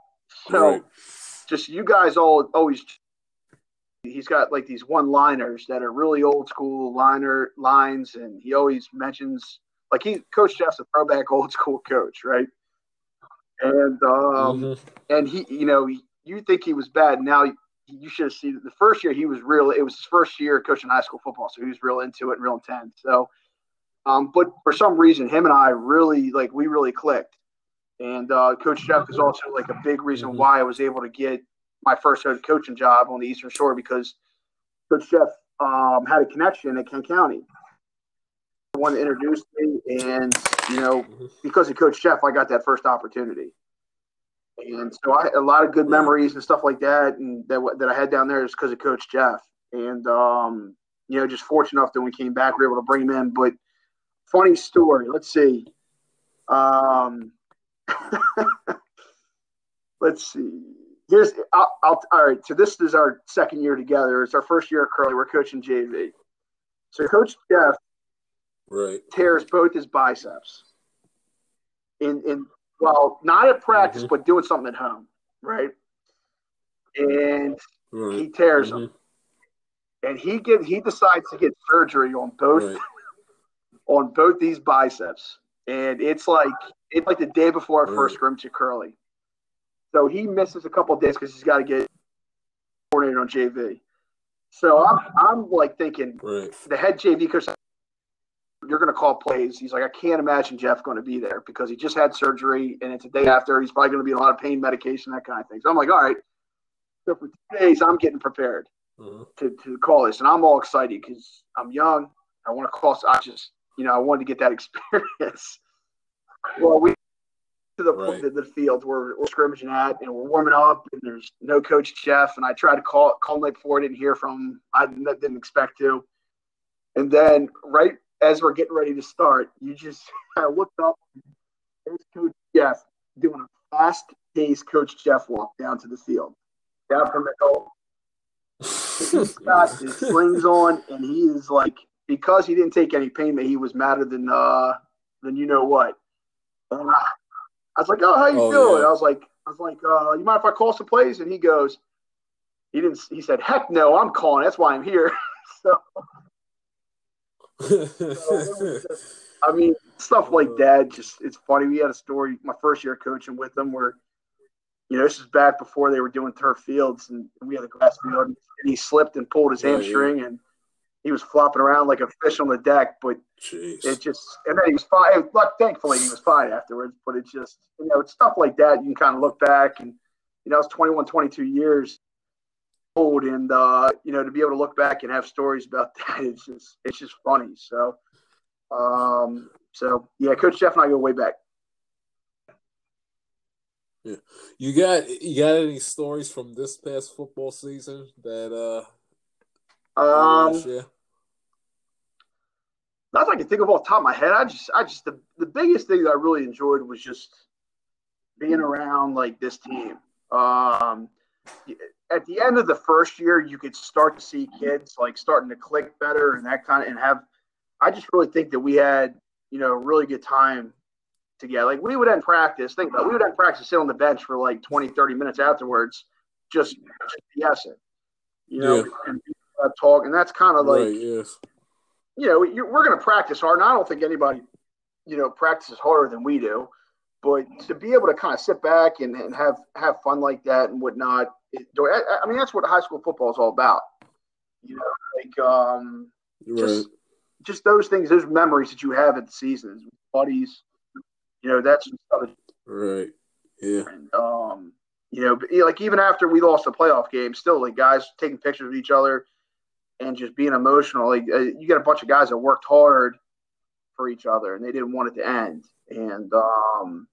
S2: so
S1: Right.
S2: just you guys all always he's got like these one liners that are really old school liner lines and he always mentions like he coach jeff's a throwback old school coach right and um
S1: Mhm.
S2: and he you know you think he was bad now you should have seen the first year he was real it was his first year coaching high school football so he was real into it and real intense so um but for some reason him and i really like we really clicked and uh, Coach Jeff is also like a big reason
S1: Mhm.
S2: why I was able to get my first head coaching job on the Eastern Shore because Coach Jeff um, had a connection at Kent County. One that introduced me, and you know,
S1: Mhm.
S2: because of Coach Jeff, I got that first opportunity. And so I had a lot of good memories and stuff like that, and that that I had down there is because of Coach Jeff. And um, you know, just fortunate enough that when we came back, we were able to bring him in. But funny story. Let's see. Um, let's see. Here's I'll, I'll all right. So this is our second year together. It's our first year at Curley. We're coaching JV. So Coach Jeff
S1: Right.
S2: tears both his biceps. In in well, not at practice,
S1: Mhm.
S2: but doing something at home, right? And
S1: Right.
S2: he tears
S1: Mhm.
S2: them, and he get he decides to get surgery on both
S1: Right.
S2: on both these biceps, and it's like it's like the day before our first
S1: Right.
S2: scrimmage at Curley. So he misses a couple of days because he's got to get coordinated on JV. So I'm I'm like thinking the head JV coach, you're going to call plays. He's like, I can't imagine Jeff going to be there because he just had surgery and it's a day after. He's probably going to be on a lot of pain medication, that kind of thing. So I'm like, all right. So for two days, I'm getting prepared
S1: Mhm.
S2: to, to call this, and I'm all excited because I'm young. I want to call. So I just, you know, I wanted to get that experience. well, we to the
S1: Right.
S2: the, the field where we're scrimmaging at, and we're warming up, and there's no coach Jeff, and I tried to call call him night before, I didn't hear from him. I didn't didn't expect to, and then right as we're getting ready to start, you just I looked up, there's Coach Jeff doing a fast paced Coach Jeff walk down to the field, down from the goal he's got his slings on, and he is like because he didn't take any pain, that he was madder than uh than you know what. And I, I was like, "Oh, how you
S1: Oh,
S2: feeling?"
S1: yeah.
S2: I was like, "I was like, uh, you mind if I call some plays?" And he goes, "He didn't." He said, "Heck no, I'm calling. That's why I'm here." so I mean, stuff like uh, that. Just it's funny. We had a story my first year coaching with them where, you know, this is back before they were doing turf fields, and we had a grass field, and he slipped and pulled his
S1: Yeah, yeah.
S2: hamstring, and he was flopping around like a fish on the deck. But
S1: Jeez.
S2: it just, and then he was fine. But thankfully, he was fine afterwards. But it just, you know, it's stuff like that. You can kind of look back, and you know, it's 21, 22 years old, and uh, you know, to be able to look back and have stories about that, it's just, it's just funny. So. Um, so yeah, Coach Jeff and I go way back. Yeah.
S1: you got you got any stories from this past football season that uh
S2: Um,
S1: share?
S2: not that I can think of off the top of my head. I just, I just the, the biggest thing that I really enjoyed was just being around like this team. Um, at the end of the first year, you could start to see kids like starting to click better and that kind of, and have. I just really think that we had, you know, a really good time together. Like we would end practice, think about it, we would end practice, sit on the bench for like 20, 30 minutes afterwards, just, just BSing, you know,
S1: Yeah.
S2: and uh, talk. And that's kind of like,
S1: right, yes.
S2: you know, we're going to practice hard. And I don't think anybody, you know, practices harder than we do. But to be able to kind of sit back and, and have have fun like that and whatnot, it, I, I mean, that's what high school football is all about. You know, like um,
S1: Right.
S2: just just those things, those memories that you have at the seasons, buddies. You know, that's just stuff that
S1: Right. Yeah.
S2: and, um, you know, like even after we lost the playoff game, still like guys taking pictures of each other and just being emotional. Like uh, you got a bunch of guys that worked hard for each other and they didn't want it to end. And um,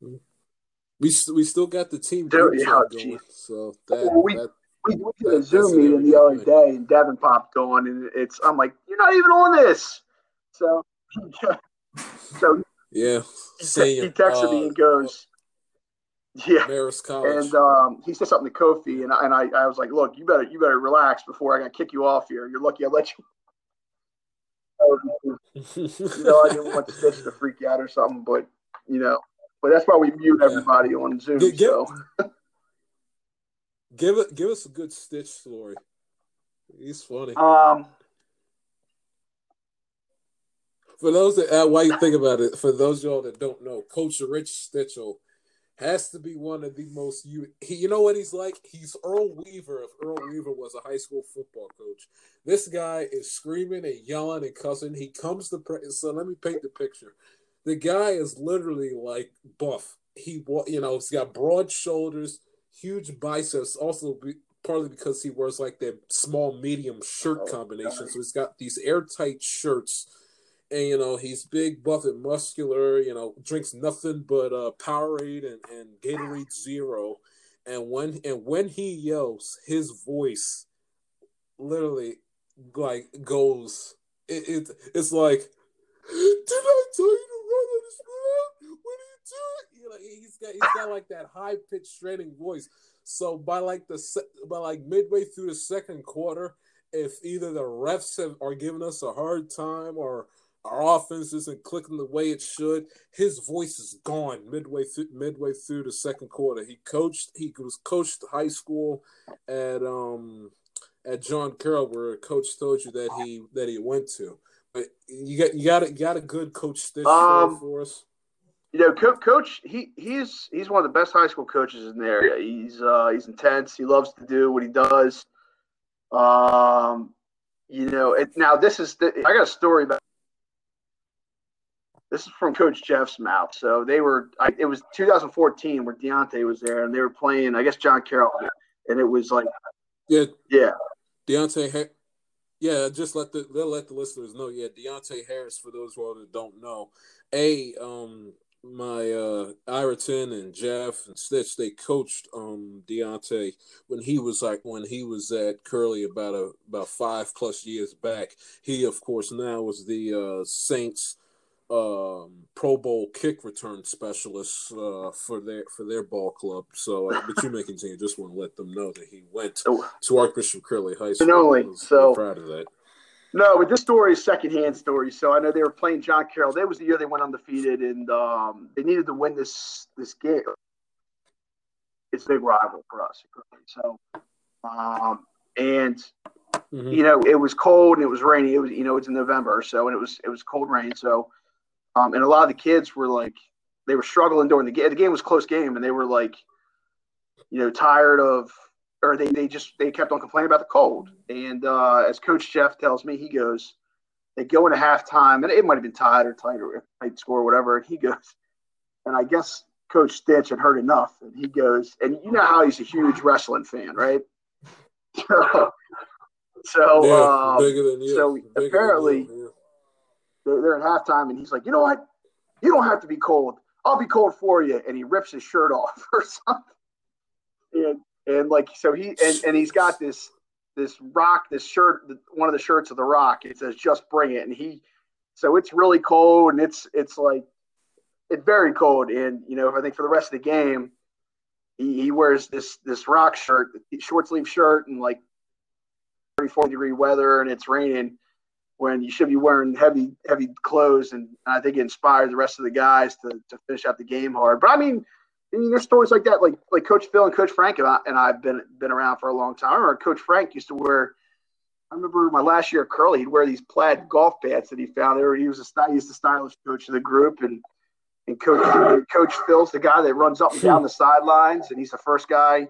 S1: We we still got the team group
S2: yeah,
S1: going. So that,
S2: Well, we-
S1: that
S2: we, we did
S1: That-
S2: a Zoom meeting the other day, and Devin popped on, and it's I'm like, you're not even on this. So, so
S1: yeah.
S2: he,
S1: Senior,
S2: he texted
S1: uh,
S2: me and goes, yeah.
S1: Marist College.
S2: And um, he said something to Kofi, and I, and I, I was like, "Look, you better you better relax before I got to kick you off here. You're lucky I let you." You know, I didn't want the Stitch to freak out or something, but you know, but that's why we mute everybody on Zoom.
S1: Gi- give,
S2: so
S1: give it give us a good Stitch story. He's funny.
S2: um,
S1: For those that uh, while you think about it, for those y'all that don't know, Coach Rich Stitchell has to be one of the most you you know what he's like? He's Earl Weaver if Earl Weaver was a high school football coach. This guy is screaming and yelling and cussing. He comes to pra- so let me paint the picture. The guy is literally like buff. He you know, he's got broad shoulders, huge biceps, also be, partly because he wears like that small medium shirt
S2: Oh,
S1: combination. So he's got these airtight shirts and you know he's big, buff, and muscular. You know, drinks nothing but uh, Powerade and, and Gatorade Zero. And when and when he yells, his voice literally like goes. It, it it's like, did I tell you to run on this road? What are you doing? You know, he's got he's got like that high pitched straining voice. So by like the by like midway through the second quarter, if either the refs have, are giving us a hard time or our offense isn't clicking the way it should, his voice is gone midway through midway through the second quarter. He coached he was coached high school at um at John Carroll where a coach told you that he that he went to. But you got you got a, you got a good coach Stitch
S2: Um,
S1: for us.
S2: you know, Co- coach, he he's he's one of the best high school coaches in the area. He's uh, he's intense. He loves to do what he does. Um, you know, it, now this is the, I got a story about. This is from Coach Jeff's mouth. So they were. I, it was 2014 where Deonte was there, and they were playing. I guess John Carroll, and it was like,
S1: Yeah,
S2: yeah,
S1: Deonte. Ha- yeah, just let the they'll let the listeners know. Yeah, Deonte Harris. For those who that don't know, a um my uh Ireton and Jeff and Stitch they coached um Deonte when he was like when he was at Curley about a about five plus years back. He of course now was the uh Saints um Pro Bowl kick return specialist uh for their for their ball club. So uh, but you may continue. Just want to let them know that he went
S2: So-
S1: to Archbishop Curley High School.
S2: Only, so-
S1: proud of that.
S2: No, but this story is secondhand story. So I know they were playing John Carroll. That was the year they went undefeated, and um, they needed to win this this game. It's a big rival for us. So, um, and
S1: Mhm.
S2: you know, it was cold and it was rainy. It was you know it's in November so, and it was it was cold rain. So, um, and a lot of the kids were like they were struggling during the game. The game was a close game, and they were like, you know, tired of or they they just they kept on complaining about the cold. And uh, as Coach Jeff tells me, he goes, they go into halftime, and it might have been tied or tight or tight score or whatever. And he goes, and I guess Coach Stitch had heard enough, and he goes, and you know how he's a huge wrestling fan, right? So, so
S1: yeah,
S2: um,
S1: bigger than you.
S2: so
S1: bigger
S2: apparently- they're, at halftime, and he's like, you know what? You don't have to be cold. I'll be cold for you. And he rips his shirt off or something. And, and like, so he, and, and he's got this, this rock, this shirt, one of the shirts of the rock. It says, just bring it. And he, so it's really cold and it's, it's like, it's very cold. And, you know, I think for the rest of the game, he, he wears this, this rock shirt, short sleeve shirt and like 34 degree weather and it's raining when you should be wearing heavy, heavy clothes. And I think it inspired the rest of the guys to, to finish out the game hard. But I mean, I mean, there's stories like that, like like Coach Phil and Coach Frank and, I, and I've been been around for a long time. I remember Coach Frank used to wear. I remember my last year at Curley, he'd wear these plaid golf pants that he found there. He was a sty- he's the stylish coach of the group, and and Coach Coach Phil's the guy that runs up and down hmm. the sidelines, and he's the first guy,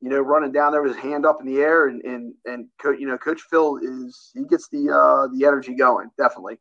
S2: you know, running down there with his hand up in the air, and and and Co- you know, Coach Phil is he gets the uh, the energy going, definitely.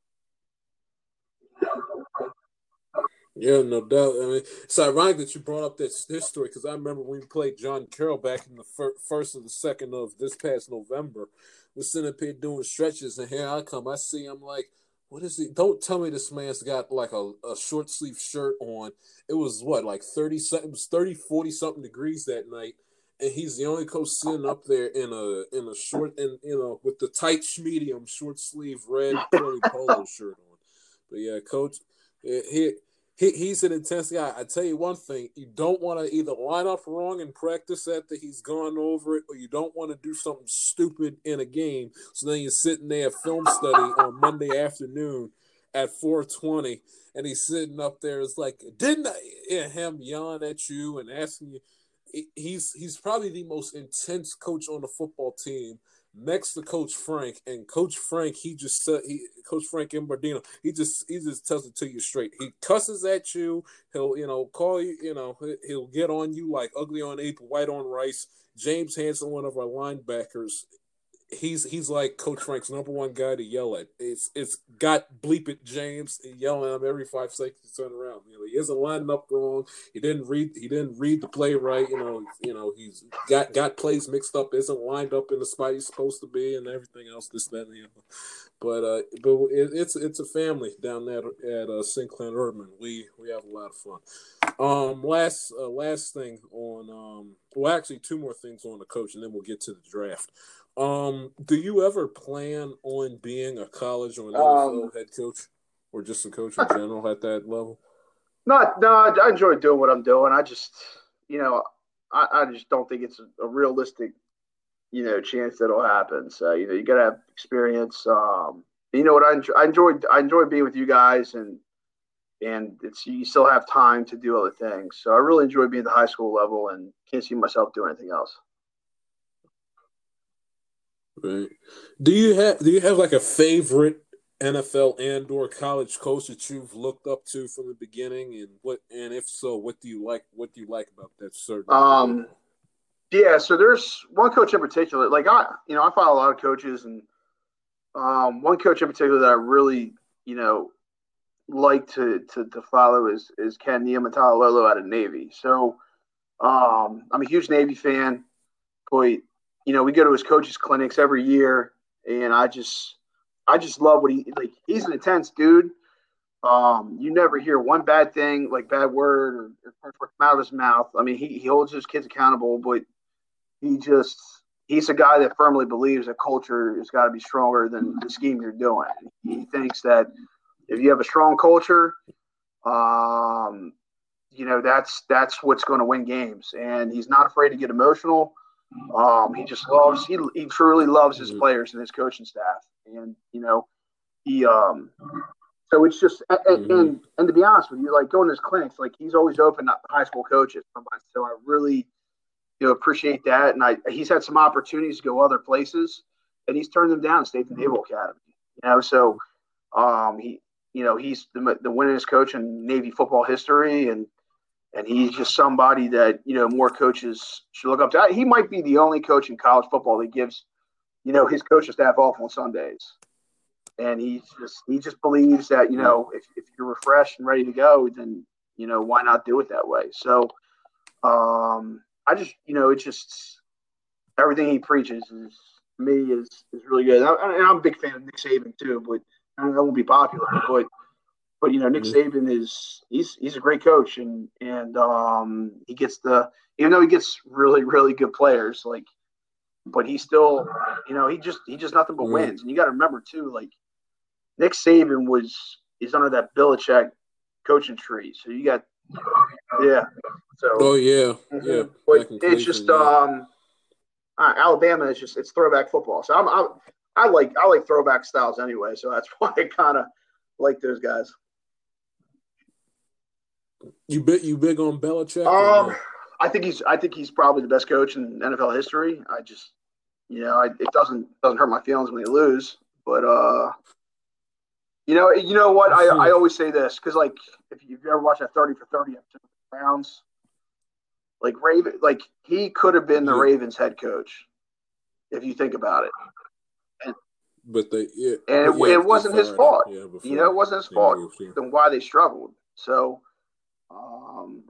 S1: Yeah, no doubt. I mean, it's ironic that you brought up this this story because I remember when we played John Carroll back in the fir- first or the second of this past November. We're sitting here doing stretches, and here I come. I see him like, what is he? Don't tell me this man's got like a, a short sleeve shirt on. It was what, like 30 something, it 30, 40 something degrees that night. And he's the only coach sitting up there in a in a short and you know with the tight medium short sleeve red curly polo shirt on. But yeah, coach, he he, he's an intense guy. I tell you one thing: you don't want to either line up wrong in practice after he's gone over it, or you don't want to do something stupid in a game. So then you're sitting there film study on Monday afternoon at 4:20, and he's sitting up there. It's like, didn't I? Yeah, him yawn at you and asking you. He- He's he's probably the most intense coach on the football team next to Coach Frank, and Coach Frank, he just said he Coach Frank Imbardino, he just he just tells it to you straight. He cusses at you. He'll you know call you. You know he- he'll get on you like ugly on ape, white on rice. James Hanson, one of our linebackers, he's he's like Coach Frank's number one guy to yell at. It's it's got bleep it James yelling at him every five seconds to turn around. You know he isn't lining up wrong. He didn't read he didn't read the play right. You know you know he's got got plays mixed up. Isn't lined up in the spot he's supposed to be and everything else. This that and the other. But uh, but it, it's it's a family down there at uh, Sinclair Urban. We we have a lot of fun. Um, last uh, last thing on um, well, actually two more things on the coach, and then we'll get to the draft. Um, do you ever plan on being a college or an NFL
S2: Um,
S1: head coach, or just a coach in general at that level?
S2: Not, no, I I enjoy doing what I'm doing. I just, you know, I, I just don't think it's a, a realistic, you know, chance that'll happen. So, you know, you gotta have experience. Um, you know what I enjoy, I enjoy, I enjoy being with you guys, and and it's you still have time to do other things. So I really enjoy being at the high school level, and can't see myself doing anything else.
S1: Right. Do you have do you have like a favorite NFL and or college coach that you've looked up to from the beginning, and what and if so, what do you like? What do you like about that certain?
S2: Um, Yeah, so there's one coach in particular. Like I, you know, I follow a lot of coaches, and um, one coach in particular that I really, you know, like to to, to follow is is Ken Niumatalolo out of Navy. So um, I'm a huge Navy fan, but you know, we go to his coaches clinics every year, and I just I just love what he like. He's an intense dude. Um, you never hear one bad thing, like bad word or, or come out of his mouth. I mean, he, he holds his kids accountable, but he just he's a guy that firmly believes that culture has got to be stronger than the scheme you're doing. He thinks that if you have a strong culture, um, you know that's that's what's going to win games, and he's not afraid to get emotional. Um, he just loves he, he truly loves his
S1: Mhm.
S2: players and his coaching staff, and you know, he um. So it's just and,
S1: Mhm.
S2: and and to be honest with you, like going to his clinics, like he's always open to high school coaches. So I really, you know, appreciate that. And I he's had some opportunities to go other places, and he's turned them down. The Naval Academy, you know. So um, he, you know, he's the the winningest coach in Navy football history, and and he's just somebody that you know more coaches should look up to. He might be the only coach in college football that gives, you know, his coaching staff off on Sundays, and he just he just believes that you know if, if you're refreshed and ready to go, then you know why not do it that way. So, um, I just you know it's just everything he preaches is me is is really good. And I- and I'm a big fan of Nick Saban too, but I know that won't be popular, but but you know Nick
S1: Mhm.
S2: Saban is he's he's a great coach and and um he gets the even though he gets really really good players like but he still you know he just he just nothing but
S1: Right.
S2: wins and you got to remember too like Nick Saban was is under that Belichick coaching tree so you got yeah so
S1: Oh yeah,
S2: Mhm.
S1: yeah.
S2: But it's just
S1: yeah.
S2: um, uh, Alabama is just it's throwback football. So I'm, I'm I like I like throwback styles anyway. So that's why I kind of like those guys.
S1: You big you big on Belichick?
S2: Um. I think he's I think he's probably the best coach in NFL history. I just you know I, it doesn't doesn't hurt my feelings when they lose, but uh. You know, you know what? I, I always say this because, like, if you, ever watch that thirty for thirty episode of the Browns, like Raven, like he could have been the
S1: Yeah.
S2: Ravens head coach, if you think about it.
S1: but they yeah,
S2: And it,
S1: yeah,
S2: it wasn't his fault.
S1: Yeah, before
S2: You know, it wasn't his fault.
S1: yeah.
S2: Then why they struggled. So, um,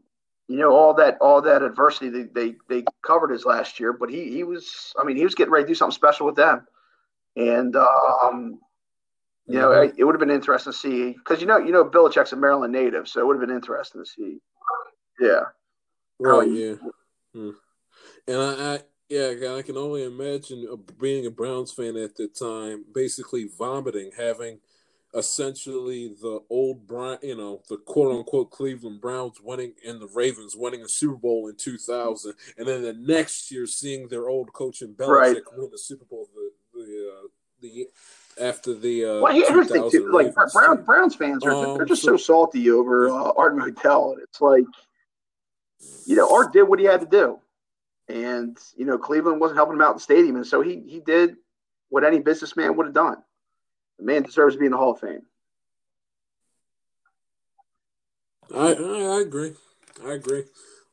S2: you know, all that all that adversity they, they they covered his last year, but he he was. I mean, he was getting ready to do something special with them, and um, you know, it, it would have been interesting to see because you know you know Belichick's a Maryland native, so it would have been interesting to see. Yeah.
S1: Right,
S2: he-
S1: yeah. Hmm. And I, I yeah, I can only imagine uh, being a Browns fan at the time, basically vomiting, having essentially the old Brown, you know, the quote unquote Cleveland Browns winning and the Ravens winning a Super Bowl in 2000, and then the next year seeing their old coach in Belichick
S2: Right.
S1: win the Super Bowl the the uh, the after the uh,
S2: Well, here's the thing
S1: 2000
S2: too. Like
S1: Ravens
S2: Brown,
S1: team.
S2: Browns fans are
S1: Um,
S2: they're just
S1: so-
S2: so salty over uh, Art Modell. And It's like, you know, Art did what he had to do, and you know Cleveland wasn't helping him out in the stadium, and so he he did what any businessman would have done. The man deserves to be in the Hall of Fame.
S1: I, I I agree. I agree.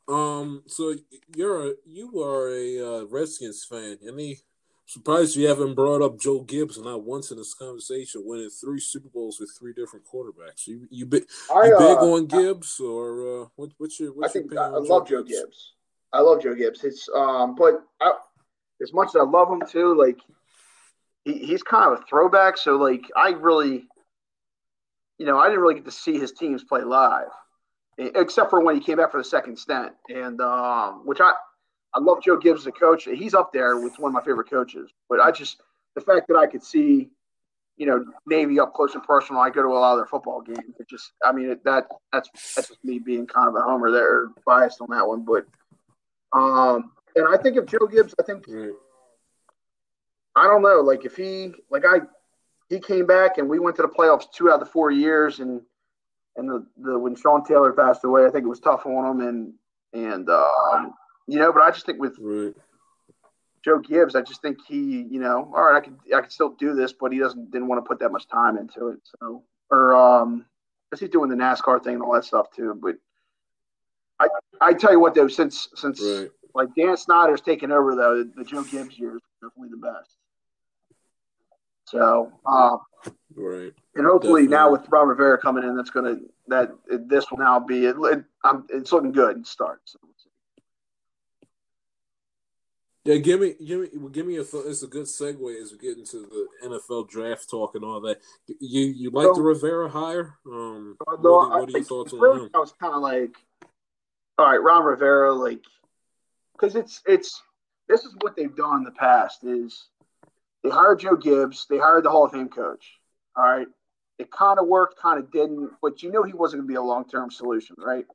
S1: Um, so you're a you are a uh, Redskins fan. Any surprised you haven't brought up Joe Gibbs not once in this conversation, winning three Super Bowls with three different quarterbacks. You you big
S2: I,
S1: you big
S2: uh,
S1: on Gibbs or uh, what, what's your
S2: I
S1: what's your
S2: think
S1: opinion
S2: I
S1: on
S2: love Joe Gibbs. I love Joe Gibbs. It's um, but I, as much as I love him too, like he, he's kind of a throwback. So like I really, you know, I didn't really get to see his teams play live, except for when he came back for the second stint, and um, which I I love Joe Gibbs as a coach. He's up there with one of my favorite coaches. But I just the fact that I could see. You know, Navy up close and personal. I go to a lot of their football games. It just, I mean, it, that that's that's just me being kind of a homer there, biased on that one. But um, and I think if Joe Gibbs, I think. I don't know, like if he, like I, he came back and we went to the playoffs two out of the four years, and and the, the when Sean Taylor passed away, I think it was tough on him, and and um, you know, but I just think with
S1: Right.
S2: Joe Gibbs, I just think he, you know, all right, I could I could still do this, but he doesn't didn't want to put that much time into it, so or um, because he's doing the NASCAR thing and all that stuff too, but. I, I tell you what though, since since
S1: Right.
S2: like Dan Snyder's taken over though, the, the Joe Gibbs years is definitely the best. So, um,
S1: Right.
S2: and hopefully
S1: Definitely.
S2: now with Ron Rivera coming in, that's gonna that this will now be it, it, it's looking good and start. So.
S1: Yeah, give me, give me, well, give me a. It's a good segue as we get into the NFL draft talk and all that. You you like
S2: So-
S1: the Rivera hire? Um, what,
S2: Although
S1: are- what are your thoughts on
S2: first
S1: him?
S2: I was kind of like, all right, Ron Rivera, like, because it's it's this is what they've done in the past is they hired Joe Gibbs, they hired the Hall of Fame coach. All right, it kind of worked, kind of didn't, but you know he wasn't going to be a long term solution, right?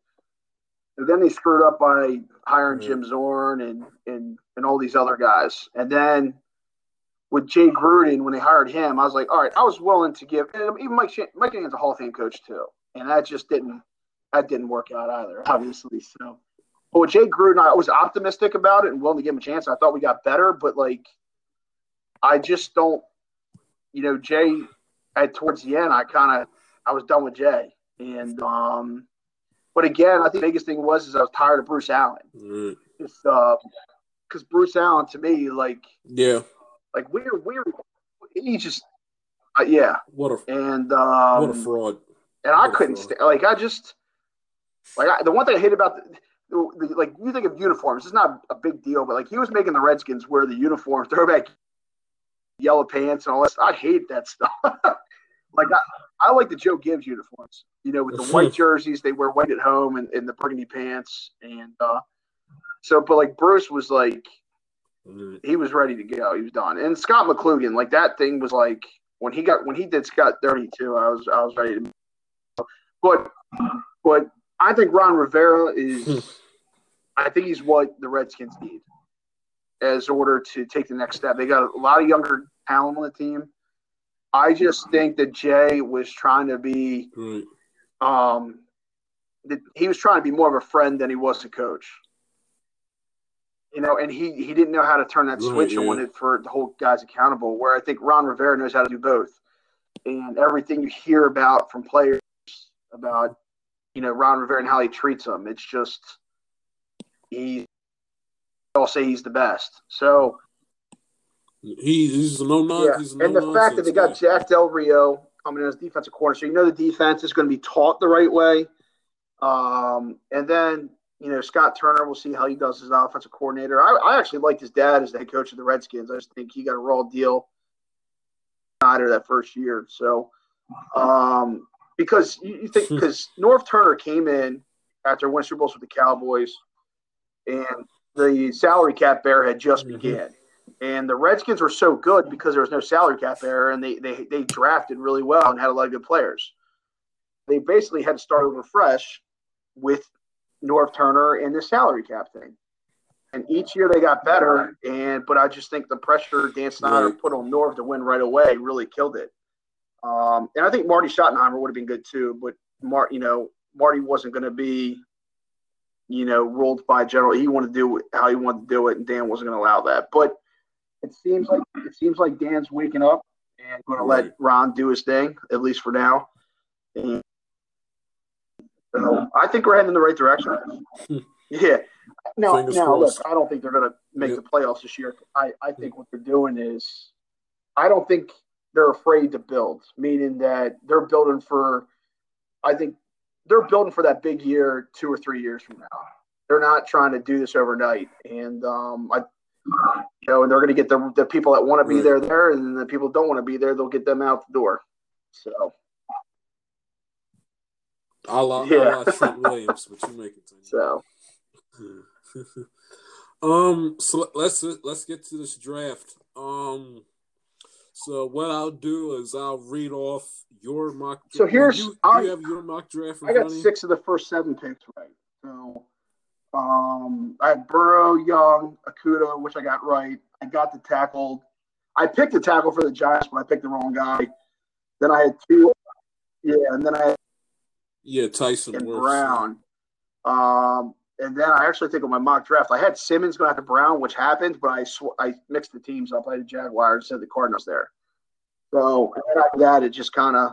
S2: And then they screwed up by hiring
S1: Right.
S2: Jim mm-hmm. Zorn and and and all these other guys, and then with Jay Gruden when they hired him, I was like, all right, I was willing to give. And even Mike Mike Shanahan's a Hall of Fame coach too, and that just didn't that didn't work out either, obviously. So, but with Jay Gruden, I was optimistic about it and willing to give him a chance. I thought we got better, but like, I just don't. You know, Jay. At towards the end, I kind of I was done with Jay, and um, but again, I think the biggest thing was is I was tired of Bruce Allen.
S1: Right.
S2: Just uh, because Bruce Allen to me, like,
S1: Yeah.
S2: like we're we're he just uh, yeah,
S1: What a
S2: and um,
S1: what a fraud.
S2: and I
S1: What
S2: couldn't stand like I just like I, the one thing I hate about the, the, the like you think of uniforms, it's not a big deal, but like he was making the Redskins wear the uniform, throwback yellow pants and all that. Stuff. I hate that stuff. like I, I like the Joe Gibbs uniforms, you know, with the white jerseys, they wear white at home and, and the burgundy pants, and uh, so but like Bruce was like he was ready to go. He was done. And Scot McCloughan, like that thing was like when he got when he did Scott thirty two, I was I was ready to. But but I think Ron Rivera is. I think he's what the Redskins need as order to take the next step. They got a lot of younger talent on the team. I just think that Jay was trying to be
S1: Right.
S2: um, that he was trying to be more of a friend than he was a coach. You know, and he he didn't know how to turn that
S1: Right,
S2: switch
S1: yeah.
S2: on it for the whole guys accountable. Where I think Ron Rivera knows how to do both, and everything you hear about from players about you know Ron Rivera and how he treats them, it's just he. I'll say he's the best. So
S1: He, he's a no non.
S2: yeah,
S1: He's a no
S2: and the fact that they got Jack Del Rio coming in as defensive corner, so you know the defense is going to be taught the right way. Um, and then you know Scott Turner, we'll see how he does as an offensive coordinator. I, I actually liked his dad as the head coach of the Redskins. I just think he got a raw deal Snyder that first year. So um, because you, you think because Norv Turner came in after winning Super Bowls with the Cowboys, and the salary cap bear had just
S1: Mhm.
S2: began. And the Redskins were so good because there was no salary cap error, and they, they they drafted really well and had a lot of good players. They basically had to start over fresh with Norv Turner and the salary cap thing. And each year they got better, and but I just think the pressure Dan Snyder
S1: Right.
S2: put on Norv to win right away really killed it. Um, and I think Marty Schottenheimer would have been good too, but Mar, you know, Marty wasn't going to be, you know, ruled by general. He wanted to do how he wanted to do it, and Dan wasn't going to allow that. But it seems like it seems like Dan's waking up and going to let Ron do his thing at least for now. And so I think we're heading in the right direction. yeah. Now,
S1: Fingers
S2: now look. I don't think they're going to make
S1: Yeah.
S2: the playoffs this year. I, I think what they're doing is, I don't think they're afraid to build, meaning that they're building for, I think they're building for that big year two or three years from now. They're not trying to do this overnight. And, um, I, you know, and they're going to get the, the people that want to be there there, and the people don't want to be there, they'll get them out the door. So,
S1: a la,
S2: Yeah.
S1: Trent Williams, what you making? Tony?
S2: so
S1: um, so let's let's get to this draft. Um, so what I'll do is I'll read off your mock.
S2: So here's-
S1: you,
S2: I-
S1: you have your mock draft.
S2: I got six of the first seven picks right. So um, I had Burrow, Young, Okudah, which I got right. I got the tackle. I picked the tackle for the Giants, but I picked the wrong guy. Then I had Tua. Yeah, and then I had
S1: Yeah, Tyson
S2: and. Brown. Um, and then I actually think of my mock draft, I had Simmons going after Brown, which happened, but I sw- I mixed the teams up. I had the Jaguars, said the Cardinals there. So after that, it just kind of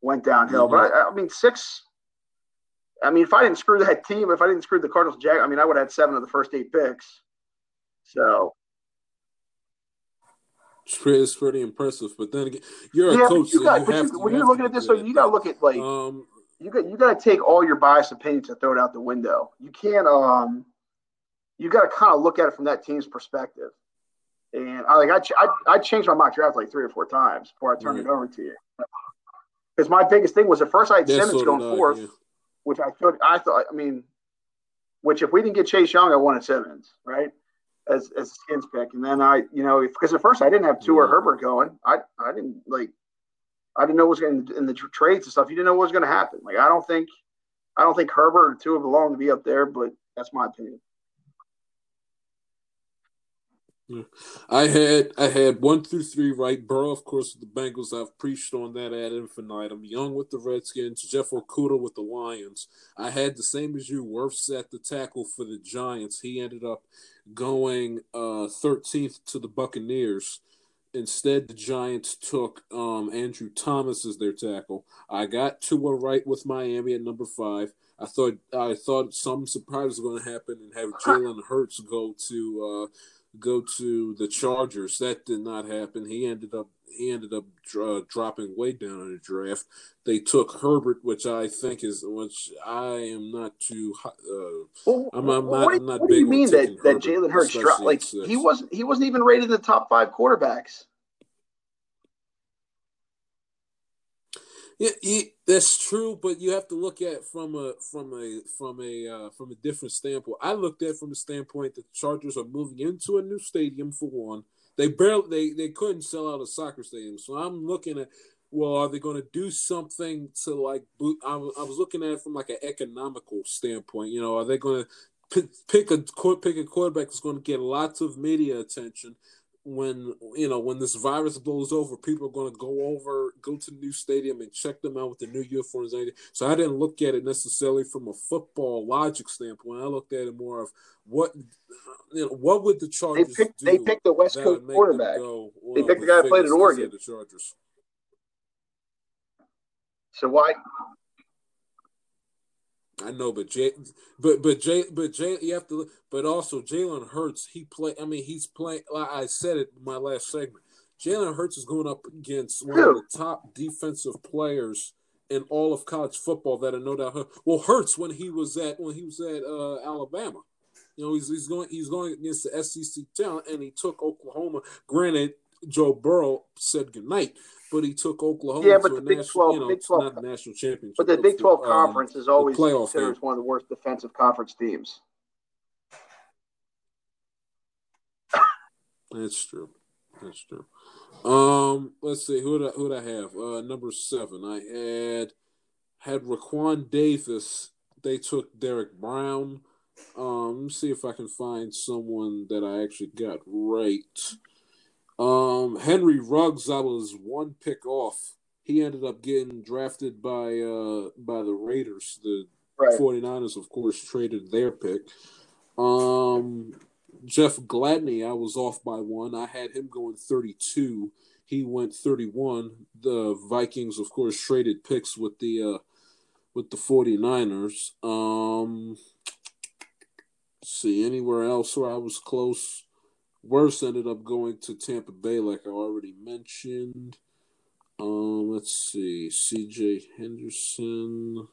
S2: went downhill. But I, I mean, six. I mean, if I didn't screw that team, if I didn't screw the Cardinals, Jag, I mean, I would have had seven of the first eight picks. So
S1: It's pretty, it's pretty impressive. But then again, you're
S2: yeah,
S1: a coach,
S2: you
S1: so
S2: got,
S1: you have
S2: you,
S1: to.
S2: when
S1: you
S2: you're looking at this, so you got to look at like
S1: Um,
S2: you got you got to take all your biased opinions and throw it out the window. You can't um, you got to kind of look at it from that team's perspective. And I like I, ch- I I changed my mock draft like three or four times before I turned it over to you. Because my biggest thing was at first I had
S1: yeah,
S2: Simmons
S1: so
S2: going
S1: I,
S2: fourth,
S1: yeah.
S2: which I thought I thought I mean, which if we didn't get Chase Young, I wanted Simmons, right? As as a skins pick, and then I you know because at first I didn't have Tua or
S1: Mhm.
S2: Herbert going. I I didn't like I didn't know what was going in the tr- trades and stuff. You didn't know what was going to happen. Like I don't think I don't think Herbert or Tua belong to be up there, but that's my opinion.
S1: I had I had one through three right. Burrow, of course, with the Bengals. I've preached on that ad infinitum. Young with the Redskins. Jeff Okudah with the Lions. I had the same as you. Wirfs at the tackle for the Giants. He ended up going uh, 13th to the Buccaneers. Instead, the Giants took um, Andrew Thomas as their tackle. I got Tua right with Miami at number five. I thought I thought some surprise was going to happen and have Jalen Hurts go to uh, go to the Chargers. That did not happen. He ended up he ended up uh, dropping way down in the draft. They took Herbert, which I think is which I am not too. Uh,
S2: well, I'm, I'm not. What, I'm not what do you mean that, that Jalen Hurts dropped? Like he wasn't he wasn't even rated in the top five quarterbacks.
S1: Yeah, yeah, that's true, but you have to look at from a from a from a uh, from a different standpoint. I looked at from the standpoint that the Chargers are moving into a new stadium for one. They barely they they couldn't sell out a soccer stadium, so I'm looking at well, are they going to do something to like? I, was looking at it from like an economical standpoint. You know, are they going to pick a pick a quarterback that's going to get lots of media attention? When you know when this virus blows over, people are going to go over, go to the new stadium and check them out with the new uniforms. So I didn't look at it necessarily from a football logic standpoint. I looked at it more of what you know, what would the Chargers
S2: they picked,
S1: do?
S2: They picked the West Coast quarterback. Go, well, they picked the guy who played at Oregon. The Chargers. So why
S1: I know, but Jay, but but Jay, but Jay, you have to, but also Jalen Hurts. He play. I mean, he's playing. Like I said it in my last segment. Jalen Hurts is going up against one of the top defensive players in all of college football. That I know that. Well, Hurts when he was at when he was at uh, Alabama. You know, he's, he's going he's going against the SEC talent, and he took Oklahoma. Granted, Joe Burrow said goodnight, but he took Oklahoma.
S2: Yeah, but the Big national, 12, you know, Big 12,
S1: not national championship.
S2: But the Big 12 um, conference is always considered one of the worst defensive conference teams.
S1: That's true. That's true. Um, let's see who did I, who did I have? Uh, number seven. I had had Raekwon Davis. They took Derrick Brown. Um, let me see if I can find someone that I actually got right. Um, Henry Ruggs, I was one pick off. He ended up getting drafted by uh by the Raiders. The right. 49ers, of course, traded their pick. Um, Jeff Gladney, I was off by one. I had him going 32. He went 31. The Vikings, of course, traded picks with the uh with the 49ers. Um see anywhere else where I was close. Wirfs ended up going to Tampa Bay, like I already mentioned. Um, let's see, C.J. Henderson.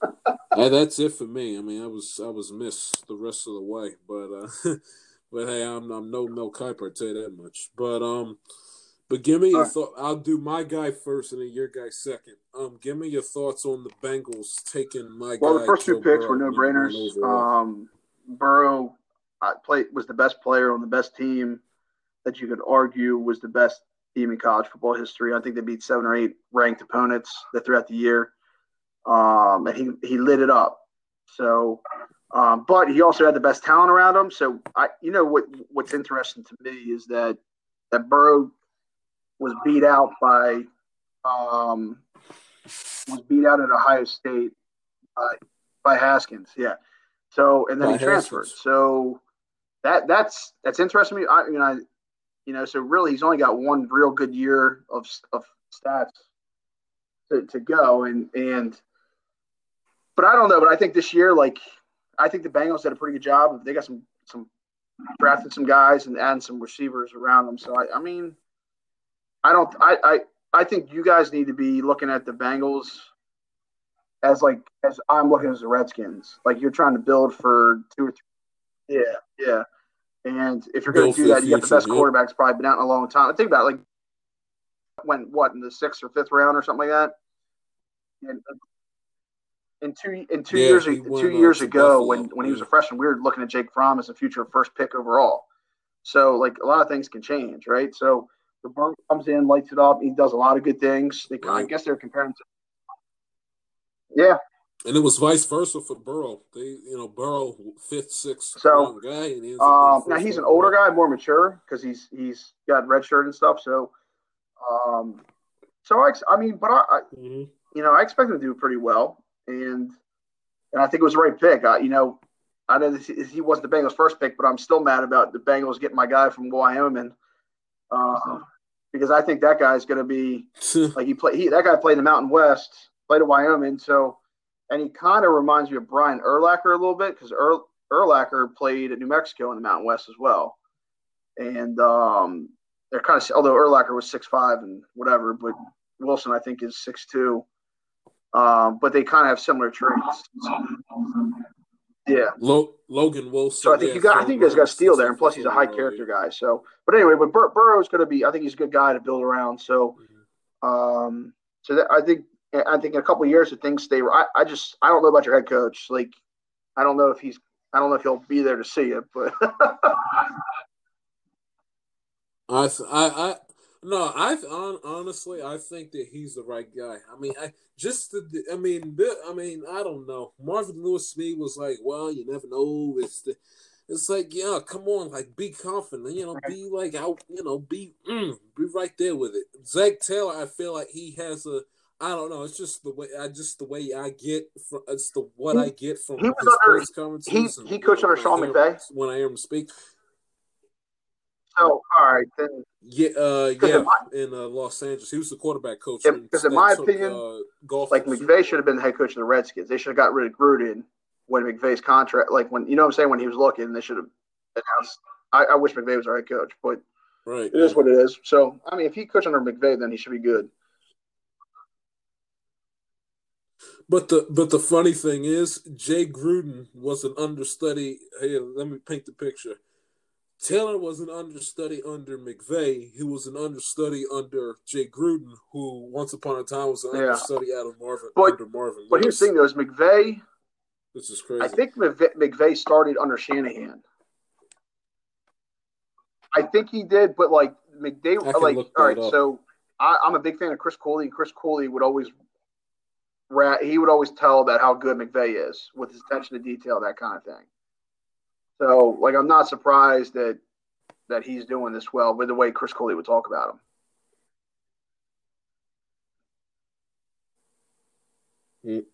S1: hey, that's it for me. I mean, I was I was missed the rest of the way, but uh, but hey, I'm I'm no Mel Kiper, I tell you that much. But um, but give me your thought. I'll do my guy first, and then your guy second. Um, give me your thoughts on the Bengals taking my.
S2: Well, the first two picks Burrow, were no brainers. Um, Burrow play was the best player on the best team that you could argue was the best team in college football history. I think they beat seven or eight ranked opponents throughout the year, um, and he he lit it up. So, um, but he also had the best talent around him. So I, you know what what's interesting to me is that that Burrow was beat out by um, was beat out at Ohio State by, by Haskins. Yeah. So and then by he transferred. Haskins. So that that's that's interesting me. I know, I, you know, so really he's only got one real good year of of stats to, to go, and and but I don't know. But I think this year, like I think the Bengals did a pretty good job. They got some some drafted some guys and adding some receivers around them. So I, I mean, I don't. I, I I think you guys need to be looking at the Bengals as like as I'm looking as the Redskins. Like you're trying to build for two or three. Yeah, yeah. And if you're going to do that, you get the best quarterbacks probably been out in a long time. I think about like went what in the sixth or fifth round or something like that. And in two in two yeah, years two years ago when when he was a freshman, we were looking at Jake Fromm as a future first pick overall. So like a lot of things can change, right? So the Burn comes in, lights it up. He does a lot of good things. They, right. I guess they're comparing to. Yeah,
S1: And it was vice versa for Burrow. They, you know, Burrow fifth, sixth
S2: So,
S1: guy, and he
S2: Um, now he's an older
S1: guy.
S2: more mature because he's he's got red shirt and stuff. So, um, so I, I mean, but I, I,
S1: Mhm.
S2: you know, I expect him to do pretty well, and and I think it was the right pick. I, you know, I know this, he wasn't the Bengals' first pick, but I'm still mad about the Bengals getting my guy from Wyoming, uh, because I think that guy's going to be like he played. He that guy played in the Mountain West, played at Wyoming, so and he kind of reminds me of Brian Urlacher a little bit because Ur, Urlacher played at New Mexico in the Mountain West as well, and um, they're kind of although Urlacher was six five and whatever, but Wilson I think is six two. Um, but they kind of have similar traits. Yeah.
S1: Lo- Logan Wilson.
S2: So I think
S1: yeah,
S2: you got, I think you guys got steal there, and plus he's a high character guy. So, but anyway, but Bur- Burrow's going to be, I think he's a good guy to build around. So, um, so that, I think, I think in a couple years if things stay, I, I just, I don't know about your head coach. Like, I don't know if he's, I don't know if he'll be there to see it, but
S1: I, I, no, I hon- honestly, I think that he's the right guy. I mean, I just, the, I mean, I mean, I don't know. Marvin Lewis me was like, well, you never know. It's the, it's like, yeah, come on, like, be confident, you know, be like out, you know, be, mm, be right there with it. Zac Taylor, I feel like he has a, I don't know. It's just the way I just the way I get from it's the what I get from
S2: He was under-
S1: conferences.
S2: he- he coached under Sean McVay?
S1: When I hear him speak,
S2: Oh, all right, then
S1: yeah, uh, yeah,
S2: in my-
S1: in uh, Los Angeles, he was the quarterback coach.
S2: Yeah, because in my
S1: took,
S2: opinion,
S1: uh, golf
S2: like
S1: to the Super
S2: McVay should have been the head coach of the Redskins. They should have got rid of Gruden when McVay's contract, like when you know what I'm saying, when he was looking, they should have announced. I, I wish McVay was our head coach, but
S1: right.
S2: it is what it is. So I mean, if he coached under McVay, then he should be good.
S1: But the but the funny thing is, Jay Gruden was an understudy. Hey, let me paint the picture. Taylor was an understudy under McVay. He was an understudy under Jay Gruden, who once upon a time was an
S2: Yeah.
S1: understudy out of Marvin
S2: But-
S1: under Marvin.
S2: But here's the thing, though, is McVay.
S1: This is crazy.
S2: I think McVay, started under Shanahan. I think he did, but like McVay, like all right.
S1: up.
S2: So I, I'm a big fan of Chris Cooley. and Chris Cooley would always, ra- he would always tell about how good McVay is with his attention to detail, that kind of thing. So like, I'm not surprised that that he's doing this well with the way Chris Cooley would talk about him.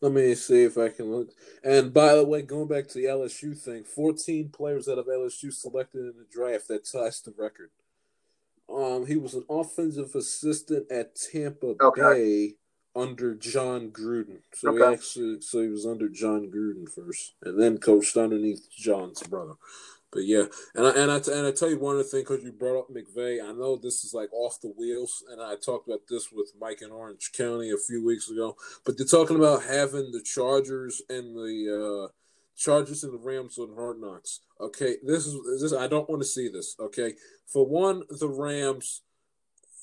S1: Let me see if I can look. And by the way, going back to the LSU thing, 14 players out of LSU selected in the draft that ties the record. Um, he was an offensive assistant at Tampa
S2: Okay.
S1: Bay under Jon Gruden. So he actually, so he was under Jon Gruden first, and then coached underneath Jon's brother. But yeah, and I, and I and I tell you one other thing because you brought up McVay. I know this is like off the wheels, and I talked about this with Mike in Orange County a few weeks ago. But they're talking about having the Chargers and the uh, Chargers and the Rams on Hard Knocks. Okay, this is this. I don't want to see this. Okay, for one, the Rams.